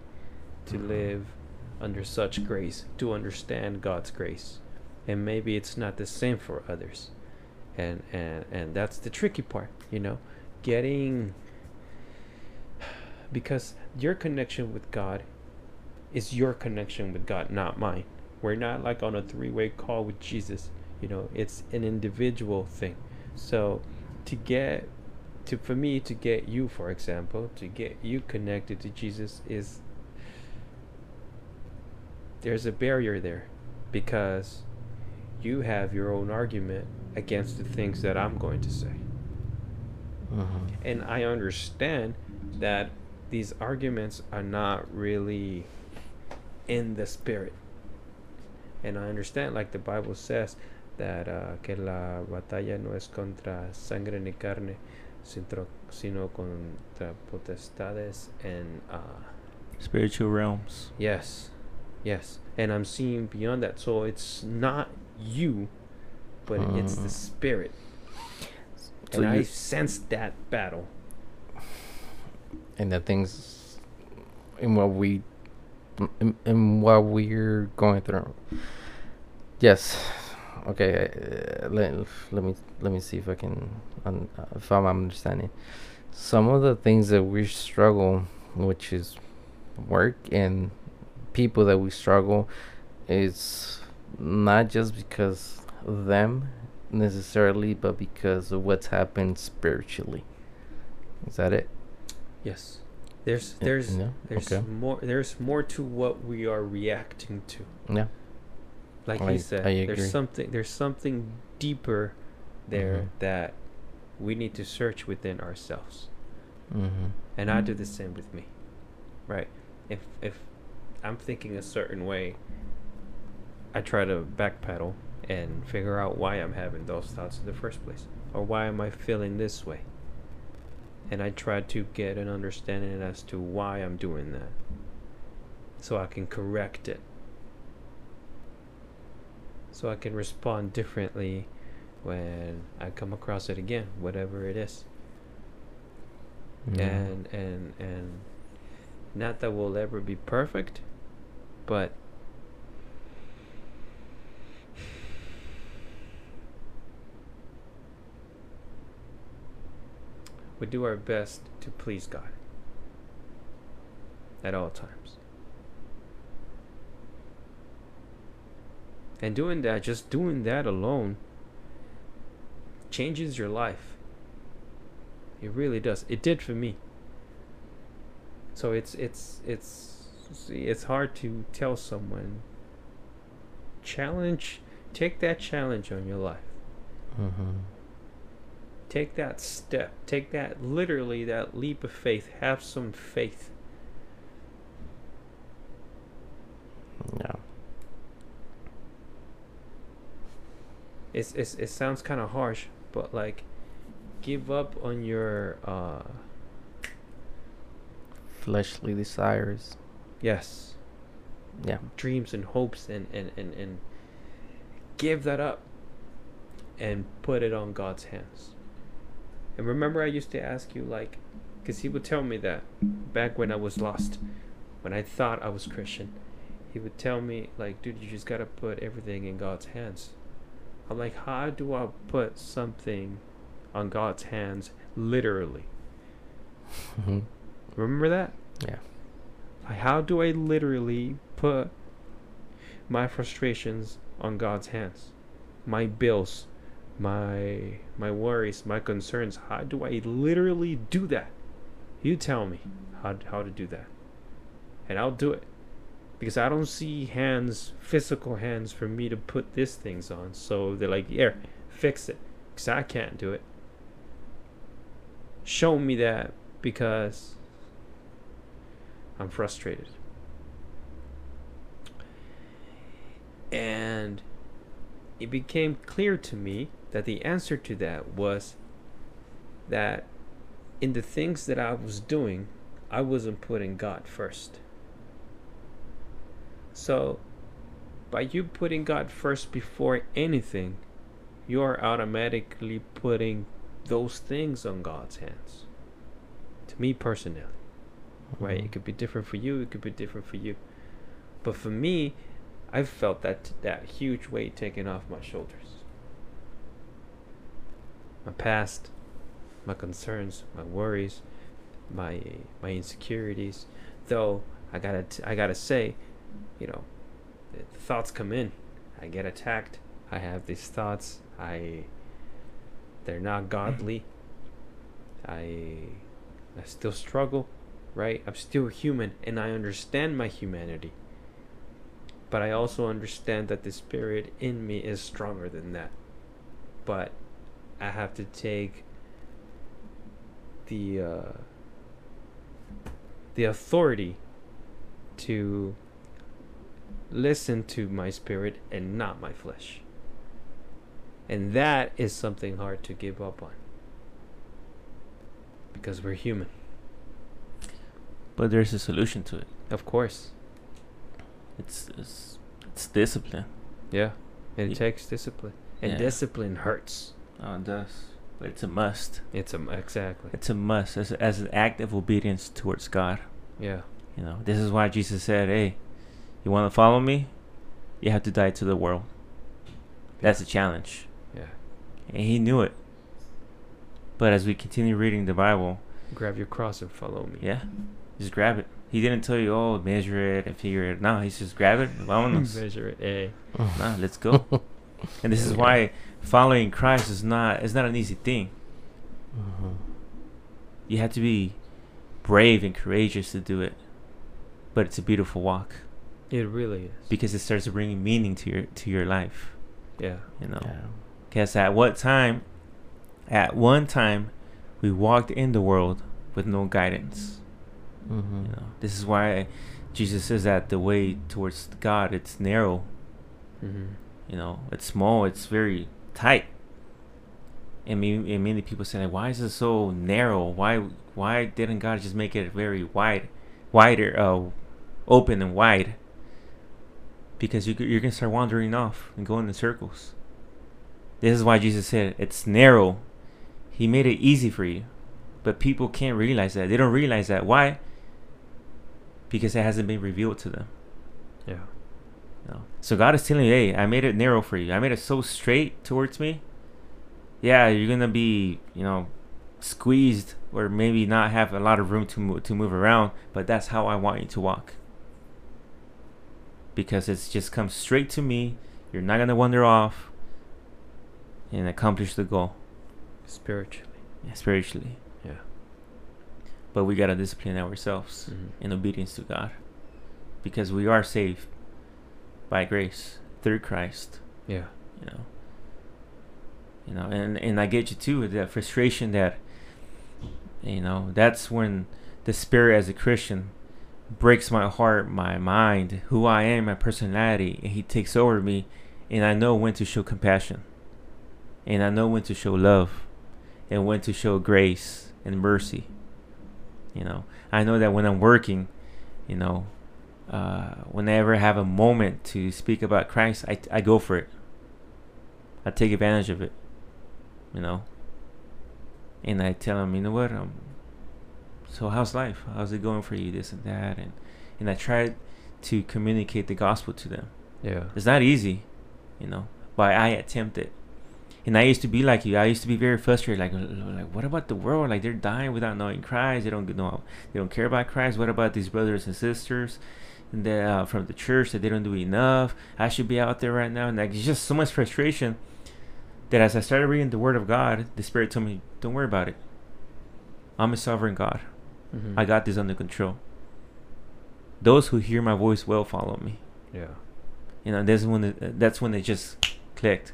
to Mhm. live under such grace, to understand God's grace. And maybe it's not the same for others. And and and that's the tricky part, you know, getting because your connection with God is your connection with God, not mine. We're not like on a three-way call with Jesus. You know, it's an individual thing. So to get to for me to get you for example, to get you connected to Jesus is there's a barrier there because you have your own argument against the things that I'm going to say. Mhm. And I understand that these arguments are not really in the spirit. And I understand, like the Bible says, that uh, que la batalla no es contra sangre ni carne, sino, sino contra potestades and uh, Spiritual realms. Yes. Yes. And I'm seeing beyond that. So it's not you, but it's the Mm. spirit. So and I you- sensed that battle. and the things in what we in, in what we're going through. Yes. Okay uh, let, let me let me see if i can un, uh, if i'm understanding. Some of the things that we struggle which is work and people that we struggle is not just because of them necessarily but because of what's happened spiritually is that it Yes. There's there's yeah, there's okay. more there's more to what we are reacting to. yeah Like I- you said, there's something there's something deeper there Mhm. that we need to search within ourselves. mm-hmm. and I do the same with me. Right. If if I'm thinking a certain way, I try to backpedal and figure out why I'm having those thoughts in the first place, or why am I feeling this way. And I try to get an understanding as to why I'm doing that, so I can correct it. So I can respond differently when I come across it again, whatever it is mm-hmm. and and and not that we'll ever be perfect but we do our best to please God at all times and doing that just doing that alone changes your life it really does. It did for me. So it's it's it's it's hard to tell someone challenge take that challenge on your life. mm-hmm. Take that step. Take that literally that leap of faith. Have some faith. yeah It's, it's it sounds kind of harsh, but like give up on your uh fleshly desires. Yes. Yeah. Dreams and hopes and, and, and, and give that up and put it on God's hands. And remember, I used to ask you, like, because he would tell me that back when I was lost, when I thought I was Christian, he would tell me, like, dude, you just got to put everything in God's hands. I'm like, how do I put something on God's hands literally? Mhm. Remember that? Yeah. Like, how do I literally put my frustrations on God's hands? My bills, my my worries, my concerns. How do I literally do that? You tell me how how to do that, and I'll do it. Because I don't see hands, physical hands, for me to put these things on. So they're like, here, fix it. Because I can't do it. Show me that because I'm frustrated. And it became clear to me that the answer to that was that in the things that I was doing, I wasn't putting God first. So, by you putting God first before anything, you are automatically putting those things on God's hands. To me personally right? Mhm. It could be different for you. It could be different for you. But for me, I've felt that that huge weight taken off my shoulders. My past, my concerns, my worries, my my insecurities. Though I gotta t- I gotta say, you know, thoughts come in. I get attacked. I have these thoughts. I they're not godly. [CLEARS THROAT] I I still struggle right? I'm still human and I understand my humanity. But I also understand that the spirit in me is stronger than that. But I have to take the uh, the authority to listen to my spirit and not my flesh. And that is something hard to give up on. Because we're human. But there's a solution to it. Of course. It's it's, it's discipline. Yeah. It takes discipline. And Yeah. discipline hurts. Oh, it does. But it's a must. It's a exactly. It's a must as, as an act of obedience towards God. Yeah. You know, this is why Jesus said, "Hey, you want to follow me? You have to die to the world." That's a challenge, Yeah. and he knew it. But as we continue reading the Bible, Grab your cross and follow me. yeah, just grab it. He didn't tell you, "Oh, measure it and figure it." No, he's just grab it. Vámonos. [LAUGHS] Measure it. Eh. nah, let's go. [LAUGHS] And this is why following Christ is not is not an easy thing. Mhm. You have to be brave and courageous to do it. But it's a beautiful walk It really is. because it starts bringing meaning to your to your life. yeah. You know, Yeah. because at what time, at one time, we walked in the world with no guidance. Mhm. You know, this is why Jesus says that the way towards God it's narrow. Mm-hmm. You know, it's small. It's very tight. And many, and many people say, why is it so narrow? Why why didn't God just make it very wide, wider, uh, open and wide? Because you, you're gonna start wandering off and going in circles. This is why Jesus said it's narrow. He made it easy for you, but people can't realize that. They don't realize that. Why? Because it hasn't been revealed to them. So God is telling you, hey, I made it narrow for you. I made it so straight towards me. Yeah, you're gonna be, you know, squeezed or maybe not have a lot of room to move, to move around. But that's how I want you to walk. Because it's just come straight to me. You're not gonna wander off and accomplish the goal Spiritually. yeah, spiritually. Yeah. But we gotta discipline ourselves Mhm. in obedience to God, because we are saved by grace through Christ. Yeah. You know. You know, and and I get you too with that frustration that. You know, that's when the spirit as a Christian breaks my heart, my mind, who I am, my personality, and he takes over me, and I know when to show compassion, and I know when to show love, and when to show grace and mercy. You know, I know that when I'm working, you know, uh, whenever I have a moment to speak about Christ, I, I go for it. I take advantage of it, you know. And I tell them, you know what, um, so how's life? How's it going for you? This and that, and and I try to communicate the gospel to them. Yeah. It's not easy, you know, but I attempt it. And I used to be like you. I used to be very frustrated. Like, like, what about the world? Like, they're dying without knowing Christ. They don't know. They don't care about Christ. What about these brothers and sisters, that, uh, from the church that they don't do enough? I should be out there right now. And like, it's just so much frustration that as I started reading the Word of God, the Spirit told me, "Don't worry about it. I'm a sovereign God. Mhm. I got this under control. Those who hear my voice will follow me." Yeah. you know that's when it, that's when it just clicked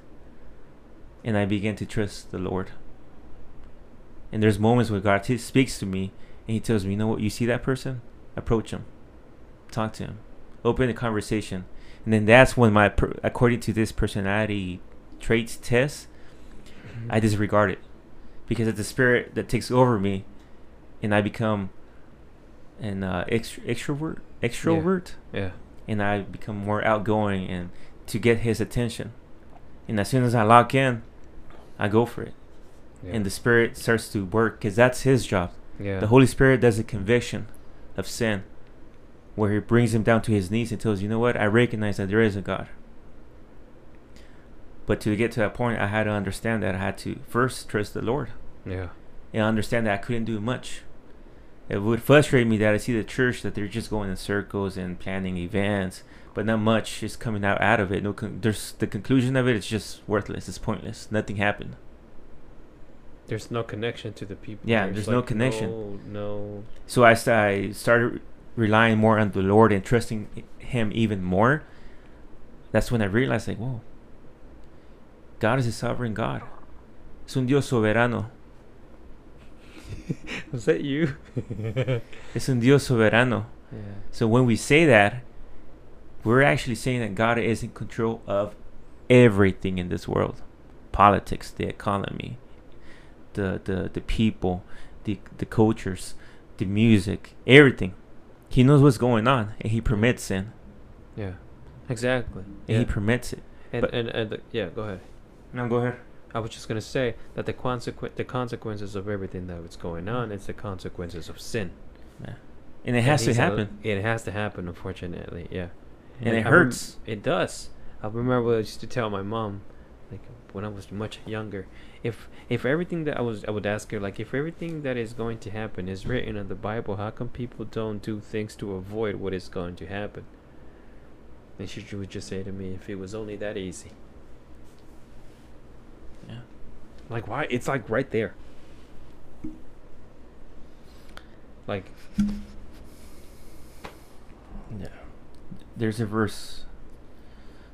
and i began to trust the lord and there's moments where god t- speaks to me and he tells me you know what you see that person approach him talk to him open a conversation and then that's when my per- according to this personality traits test Mm-hmm. i disregard it because it's the spirit that takes over me and i become an uh, extro- extrovert extrovert Yeah. and I become more outgoing and to get his attention. And as soon as I lock in, I go for it. Yeah. And the Spirit starts to work because that's his job. yeah. The Holy Spirit does a conviction of sin where he brings him down to his knees and tells, you know what, I recognize that there is a God. But to get to that point, I had to understand that I had to first trust the Lord yeah. and understand that I couldn't do much. It would frustrate me that I see the church that they're just going in circles and planning events, but not much is coming out out of it. No, con- there's the conclusion of it it is just worthless. It's pointless. Nothing happened. There's no connection to the people. Yeah, there's no connection. No, no. So I, I started relying more on the Lord and trusting Him even more. That's when I realized, like, whoa, God is a sovereign God. Es un Dios soberano. [LAUGHS] Was that you? [LAUGHS] Es un Dios soberano. yeah. So when we say that, we're actually saying that God is in control of everything in this world. Politics, the economy, the the, the people, the the cultures, the music, everything. He knows what's going on and he permits sin. Yeah. Exactly. And Yeah. he permits it. and, but- and and the, yeah, go ahead. No, go ahead. I was just gonna say that the consequ- the consequences of everything that was going on it's the consequences of sin. Yeah. And it has to he's al- happen. It has to happen, unfortunately. Yeah. And it I rem- hurts. it does. I remember what I used to tell my mom, like when I was much younger. If if everything that I was, I would ask her like, if everything that is going to happen is written in the Bible, how come people don't do things to avoid what is going to happen? And she would just say to me, if it was only that easy. Yeah. Like why? It's like right there. Like Yeah. There's a verse.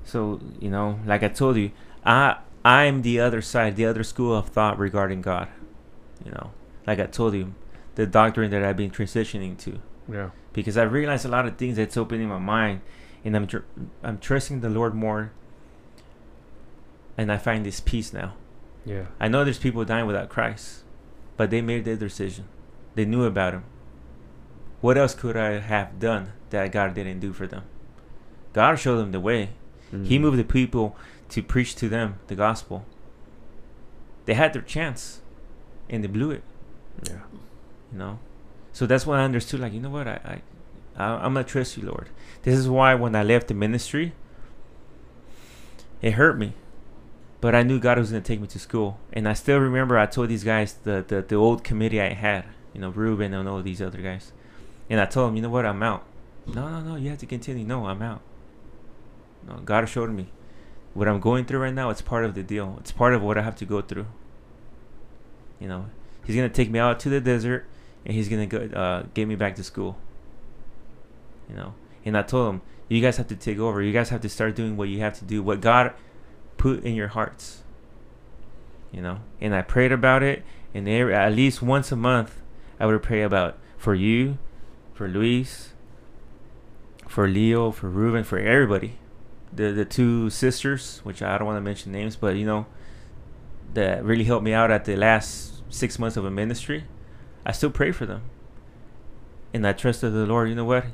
So, you know, like I told you, I I'm the other side, the other school of thought regarding God. You know, like I told you, the doctrine that I've been transitioning to yeah. because I realized a lot of things that's opening my mind and I'm tr- I'm trusting the Lord more and I find this peace now. Yeah. I know there's people dying without Christ, but they made their decision. They knew about him. What else could I have done that God didn't do for them? God showed them the way. He Mm. moved the people to preach to them the gospel. They had their chance, and they blew it. Yeah. You know, so that's when I understood. Like, you know what? I, I, I I'm gonna trust you, Lord. This is why when I left the ministry, it hurt me, but I knew God was gonna take me to school, and I still remember I told these guys the the, the old committee I had, you know, Ruben and all these other guys, and I told them, you know what? I'm out. No, no, no. You have to continue. No, I'm out. No, God showed me what I'm going through right now. It's part of the deal. It's part of what I have to go through. You know, He's gonna take me out to the desert, and He's gonna go uh, get me back to school. You know, and I told him, you guys have to take over. You guys have to start doing what you have to do. What God put in your hearts. You know, and I prayed about it, and every, at least once a month, I would pray about for you, for Luis, for Leo, for Ruben, for everybody. The the two sisters, which I don't want to mention names, but you know, that really helped me out at the last six months of a ministry. I still pray for them, and I trusted the Lord, you know what?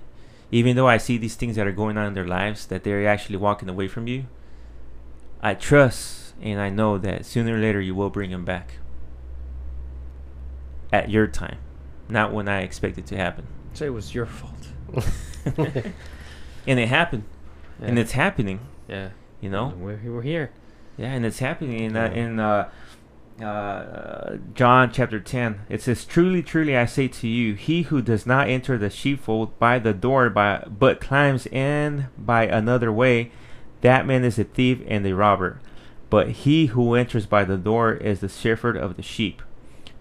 Even though I see these things that are going on in their lives, that they're actually walking away from you, I trust and I know that sooner or later you will bring them back at your time, not when I expect it to happen. Say it was your fault. [LAUGHS] [LAUGHS] And it happened, and it's happening, yeah. you know? We're, we're here. Yeah, and it's happening in uh, in uh, uh, John chapter ten. It says, "Truly, truly, I say to you, he who does not enter the sheepfold by the door, by but climbs in by another way, that man is a thief and a robber. But he who enters by the door is the shepherd of the sheep.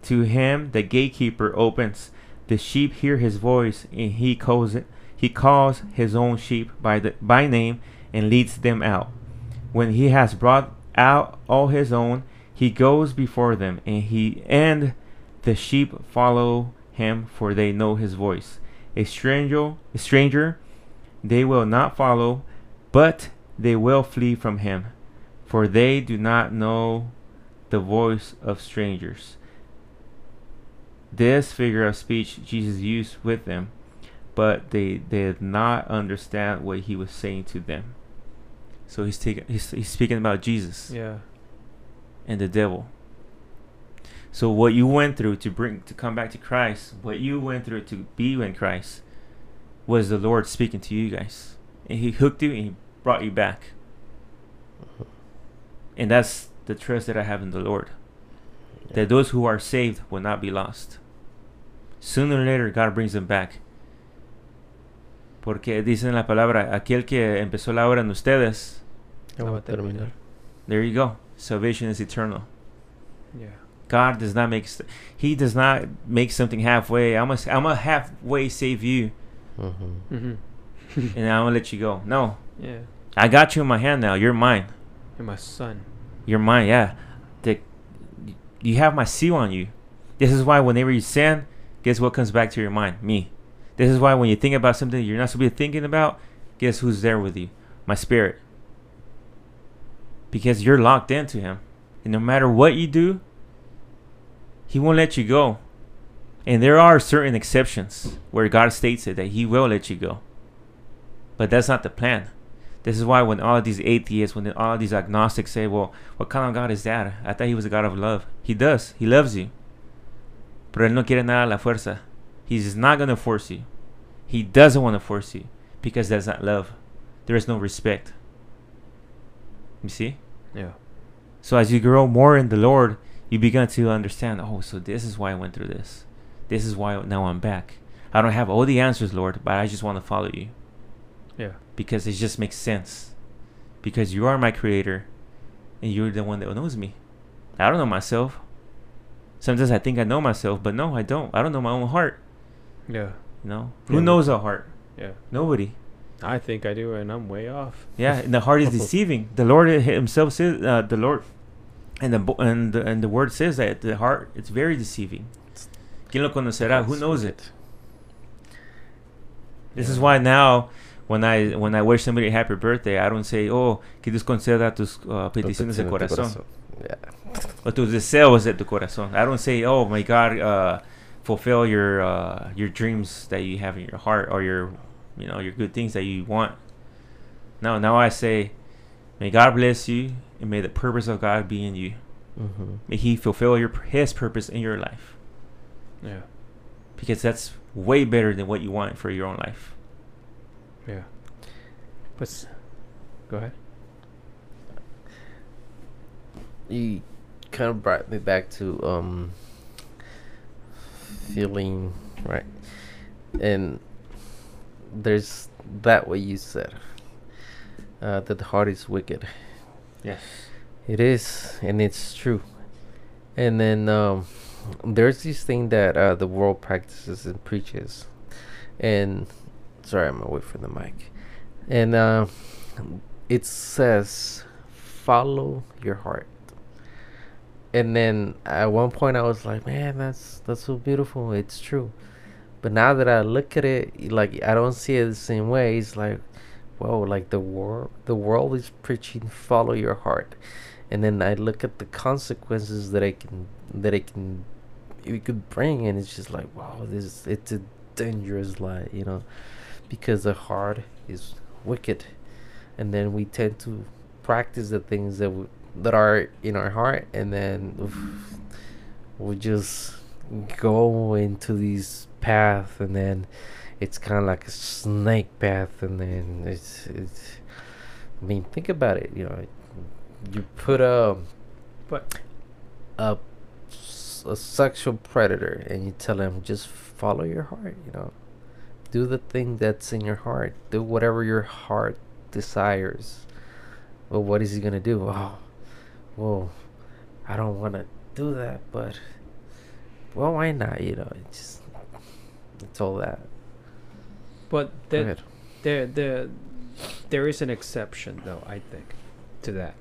To him the gatekeeper opens. The sheep hear his voice, and he calls it. He calls his own sheep by the by name and leads them out." when he has brought out all his own he goes before them and he and the sheep follow him for they know his voice. A stranger a stranger they will not follow but they will flee from him for they do not know the voice of strangers. This figure of speech jesus used with them but they they did not understand what he was saying to them so he's taking he's, he's speaking about Jesus Yeah. and the devil. So what you went through to bring to come back to Christ, what you went through to be in Christ, was the Lord speaking to you guys, and He hooked you and He brought you back. Mm-hmm. And that's the trust that I have in the Lord. That those who are saved will not be lost. Sooner or later, God brings them back. Porque dice en la palabra, aquel que empezó la obra en ustedes, Ya voy a terminar. there you go. Salvation is eternal. Yeah. God does not make He does not make something halfway. I'm gonna I'm gonna halfway save you, Mhm. Mm-hmm. and I'm gonna let you go. No, Yeah. I got you in my hand now. You're mine. You're my son. You're mine. Yeah, the, you have my seal on you. This is why whenever you sin, guess what comes back to your mind? Me. This is why when you think about something you're not supposed to be thinking about, guess who's there with you? My spirit. Because you're locked into Him, and no matter what you do, He won't let you go. And there are certain exceptions where God states it that He will let you go. But that's not the plan. This is why when all of these atheists, when all of these agnostics say, well, what kind of God is that? I thought he was a God of love. He does. He loves you. Pero él no quiere nada a la fuerza. He's not going to force you. He doesn't want to force you because that's not love. There is no respect. You see? Yeah. So as you grow more in the Lord, you begin to understand, oh, so this is why I went through this. This is why now I'm back. I don't have all the answers, Lord, but I just want to follow you Yeah. because it just makes sense. Because you are my creator and you're the one that knows me. I don't know myself. Sometimes I think I know myself, but no, I don't. I don't know my own heart. Yeah. You know? Yeah, Who knows a heart? Yeah. Nobody. I think I do, and I'm way off. Yeah, and the heart is [LAUGHS] deceiving. The Lord Himself says, uh, the Lord, and the and the, and the word says that the heart it's very deceiving. ¿Quién lo conocerá? Who knows it? This is why now, when I when I wish somebody a happy birthday, I don't say, "Oh, que Dios conceda tus uh, peticiones de corazón Yeah. o tus deseos de tu corazón." I don't say, "Oh my God, uh, fulfill your uh, your dreams that you have in your heart or your you know your good things that you want." No, now I say, "May God bless you, and may the purpose of God be in you. Mhm. May He fulfill your His purpose in your life, Yeah. because that's way better than what you want for your own life." Yeah. But s- go ahead. You kind of brought me back to um feeling right, and there's that way you said. Uh, that the heart is wicked. Yes. It is, and it's true. And then um, there's this thing that uh, the world practices and preaches, and sorry, I'm away from the mic. And uh, it says, "Follow your heart." And then at one point, I was like, "Man, that's that's so beautiful. It's true." But now that I look at it, like I don't see it the same way. It's like, whoa, like the world, the world is preaching, "Follow your heart." and then I look at the consequences that I can that I can it could bring, and it's just like wow, this it's a dangerous lie, you know, because the heart is wicked, and then we tend to practice the things that we, that are in our heart, and then we just go into these path, and then it's kind of like a snake path, and then it's it's. I mean, think about it. You know, you put a But a, a sexual predator and you tell him just follow your heart you know do the thing that's in your heart do whatever your heart desires well what is he gonna do oh well i don't want to do that but well why not you know it's just it's all that but ahead. there there there is an exception though i think to that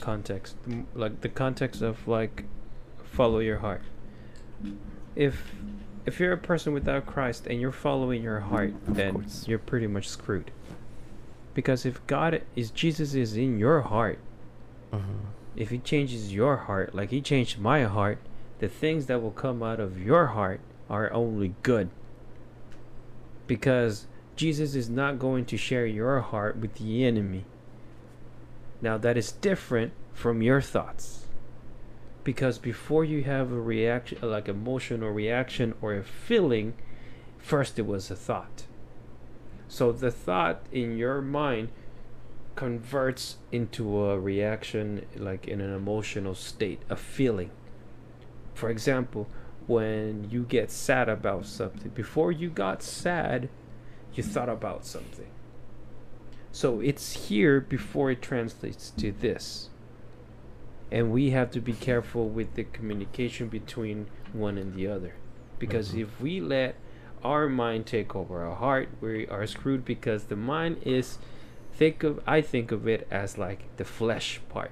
context like the context of like follow your heart if if you're a person without christ and you're following your heart then you're pretty much screwed because if god is jesus is in your heart Mhm. If he changes your heart like he changed my heart the things that will come out of your heart are only good. Because jesus is not going to share your heart with the enemy. Now that is different from your thoughts. Because before you have a reaction like emotional reaction or a feeling first it was a thought. So the thought in your mind converts into a reaction like in an emotional state a feeling. For example when you get sad about something before you got sad you thought about something. So it's here before it translates to this. And we have to be careful with the communication between one and the other. Because Mhm. if we let our mind take over our heart we are screwed because the mind is think of I think of it as like the flesh part.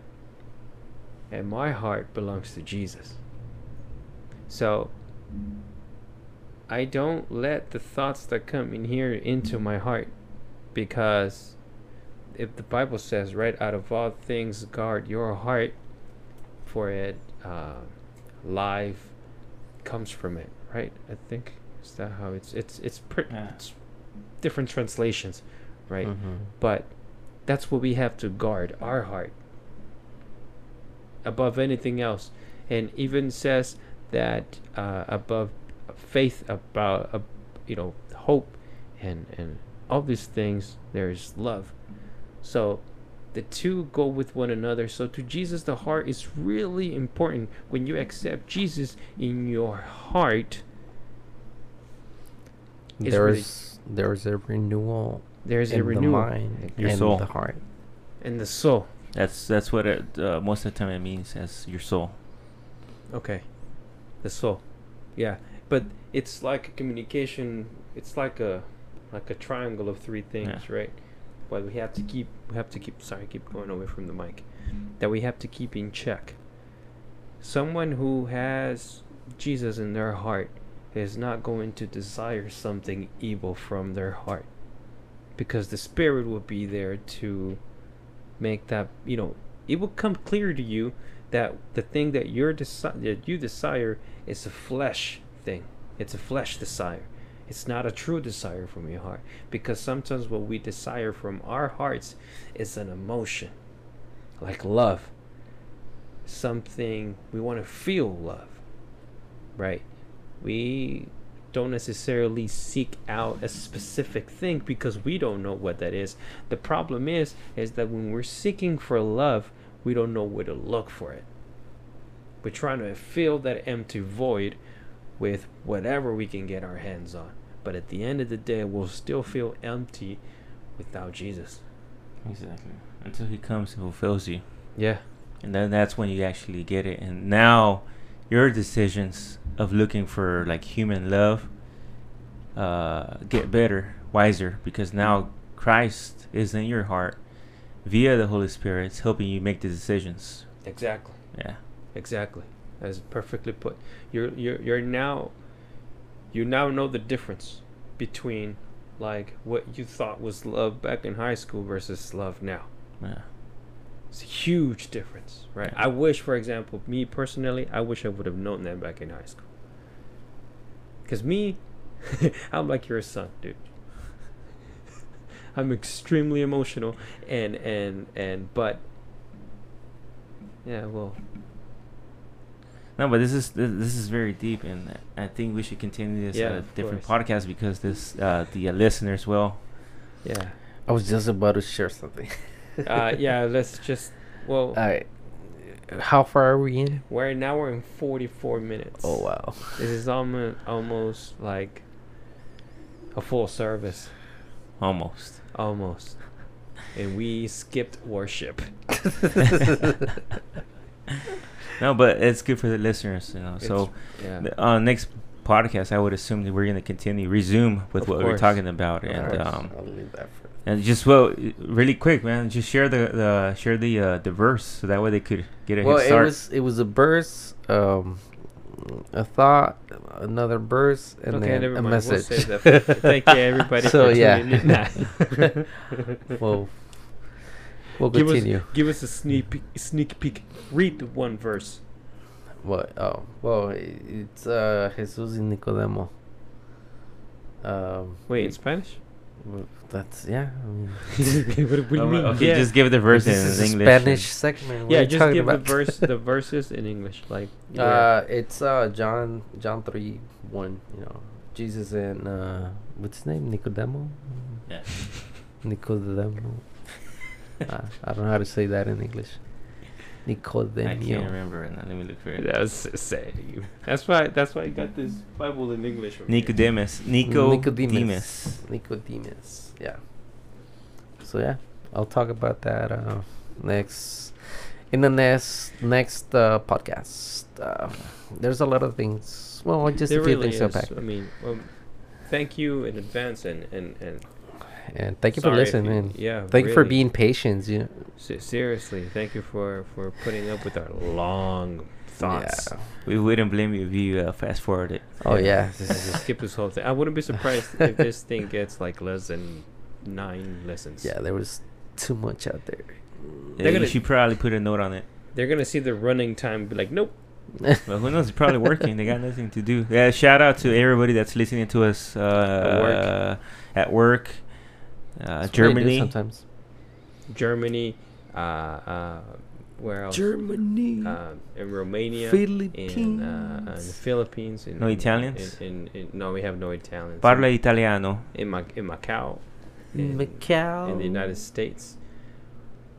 And my heart belongs to Jesus. So I don't let the thoughts that come in here into my heart because if the Bible says right out of all things guard your heart for it uh, life comes from it right I think is that how it's it's it's pretty Yeah. different translations right Mhm. but that's what we have to guard our heart above anything else. And even says that uh, above faith about uh, you know hope and and all these things there's love. So the two go with one another. So to jesus the heart is really important. When you accept jesus in your heart It's really- there's there's a renewal there's a in the renewal mind Your and soul. the heart in the soul That's that's what it uh, most of the time it means as your soul. Okay. The soul. Yeah. But it's like a communication it's like a like a triangle of three things, right? But we have to keep we have to keep sorry, keep going away from the mic. That we have to keep in check. Someone who has Jesus in their heart is not going to desire something evil from their heart. Because the spirit will be there to make that you know, it will come clear to you that the thing that you're desi- that you desire is a flesh thing. It's a flesh desire. It's not a true desire from your heart because sometimes what we desire from our hearts is an emotion, like love. Something we want to feel love, right? We don't necessarily seek out a specific thing because we don't know what that is. The problem is is that when we're seeking for love, we don't know where to look for it. We're trying to fill that empty void with whatever we can get our hands on. But at the end of the day, we'll still feel empty without Jesus. Exactly. Until he comes and fulfills you. Yeah. And then that's when you actually get it. And now your decisions of looking for like human love uh, get better, wiser, because now Christ is in your heart via the Holy Spirit, it's helping you make the decisions. Exactly. Yeah. Exactly. That's perfectly put. You're you're you're now you now know the difference between like what you thought was love back in high school versus love now. Yeah. It's a huge difference, right? Yeah. I wish, for example, me personally, I wish I would have known that back in high school. Cause me, [LAUGHS] I'm like your son, dude. I'm extremely emotional, and and and but yeah, well, No, but this is this, this is very deep, and I think we should continue this Yeah, at a different course. podcast because this uh, the uh, listeners will. yeah, I was just about to share something. [LAUGHS] uh, yeah. Let's just well, All right. How far are we in? we're now we're in 44 minutes. Oh wow. This is almost almost like a full service, Almost. almost, and we skipped worship. [LAUGHS] No, but it's good for the listeners, you know. So yeah, the, uh, next podcast, I would assume that we're gonna continue resume with Of what we're talking about, Of and course. um, I'll leave that for. and just well, really quick, man, just share the the share the uh, the verse so that way they could get a Well, head it start. was it was a verse, um, a thought, another verse, and okay, then never a mind. message. We'll save that. for- Thank you, everybody. So, for yeah. tuning in. Nah. [LAUGHS] [LAUGHS] well, we'll give continue. us give us a sneak peek, sneak peek. Read the one verse. What? Oh, well, it's uh, Jesus y Nicodemo. Um, Wait, in Spanish? W- that's yeah. I mean, what, [LAUGHS] [LAUGHS] what do you Oh, mean? okay, yeah. just give the verse this in a English. Spanish segment. What yeah, just talking give the verse, the [LAUGHS] verses in English, like. where- Uh, it's uh John John three one. You know, Jesus and uh, what's his name? Nicodemo. Yeah. Nicodemo. uh, I don't know how to say that in English. I can't remember right now. Let me look for it. That's say. That's why. That's why I got this Bible in English. over here. Nicodemus. Nico Nicodemus. Nicodemus. Yeah. So yeah, I'll talk about that uh, next in the next next uh, podcast. Uh, there's a lot of things. Well, just There a few really things to is. unpack. I mean, um, thank you in advance, and and and And thank you for sorry if you- listening. yeah, Thank you for being patient. You know. Se- seriously, thank you for for putting up with our long thoughts. Yeah. We wouldn't blame you if you uh, fast forward it. Oh yeah. [LAUGHS] Just skip this whole thing. I wouldn't be surprised if [LAUGHS] this thing gets like less than nine lessons. yeah. There was too much out there. Yeah, They're you gonna- should probably put a note on it. They're gonna see the running time, be like, nope. [LAUGHS] Well, who knows? It's probably working. they got nothing to do. Yeah, shout out to everybody that's listening to us uh. At work. Uh, That's what I do Germany. sometimes. Germany, uh, uh, where else? Germany. Uh, in Romania, Philippines. in, uh, in the Philippines. In, No in- Italians? In, in, in, no, we have no Italians. Parla italiano. in, Ma- in Macau. In, Macau. In the United States.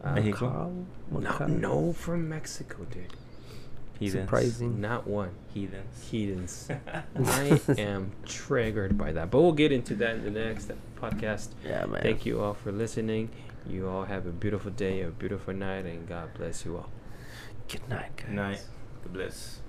Uh, Mexico? Macau. No, no, from Mexico, dude. Heathens. Surprising. Not one. Heathens. Heathens. [LAUGHS] I am triggered by that. But we'll get into that in the next podcast. Yeah, man. Thank you all for listening. You all have a beautiful day, a beautiful night, and God bless you all. Good night, guys. Good night. God bless.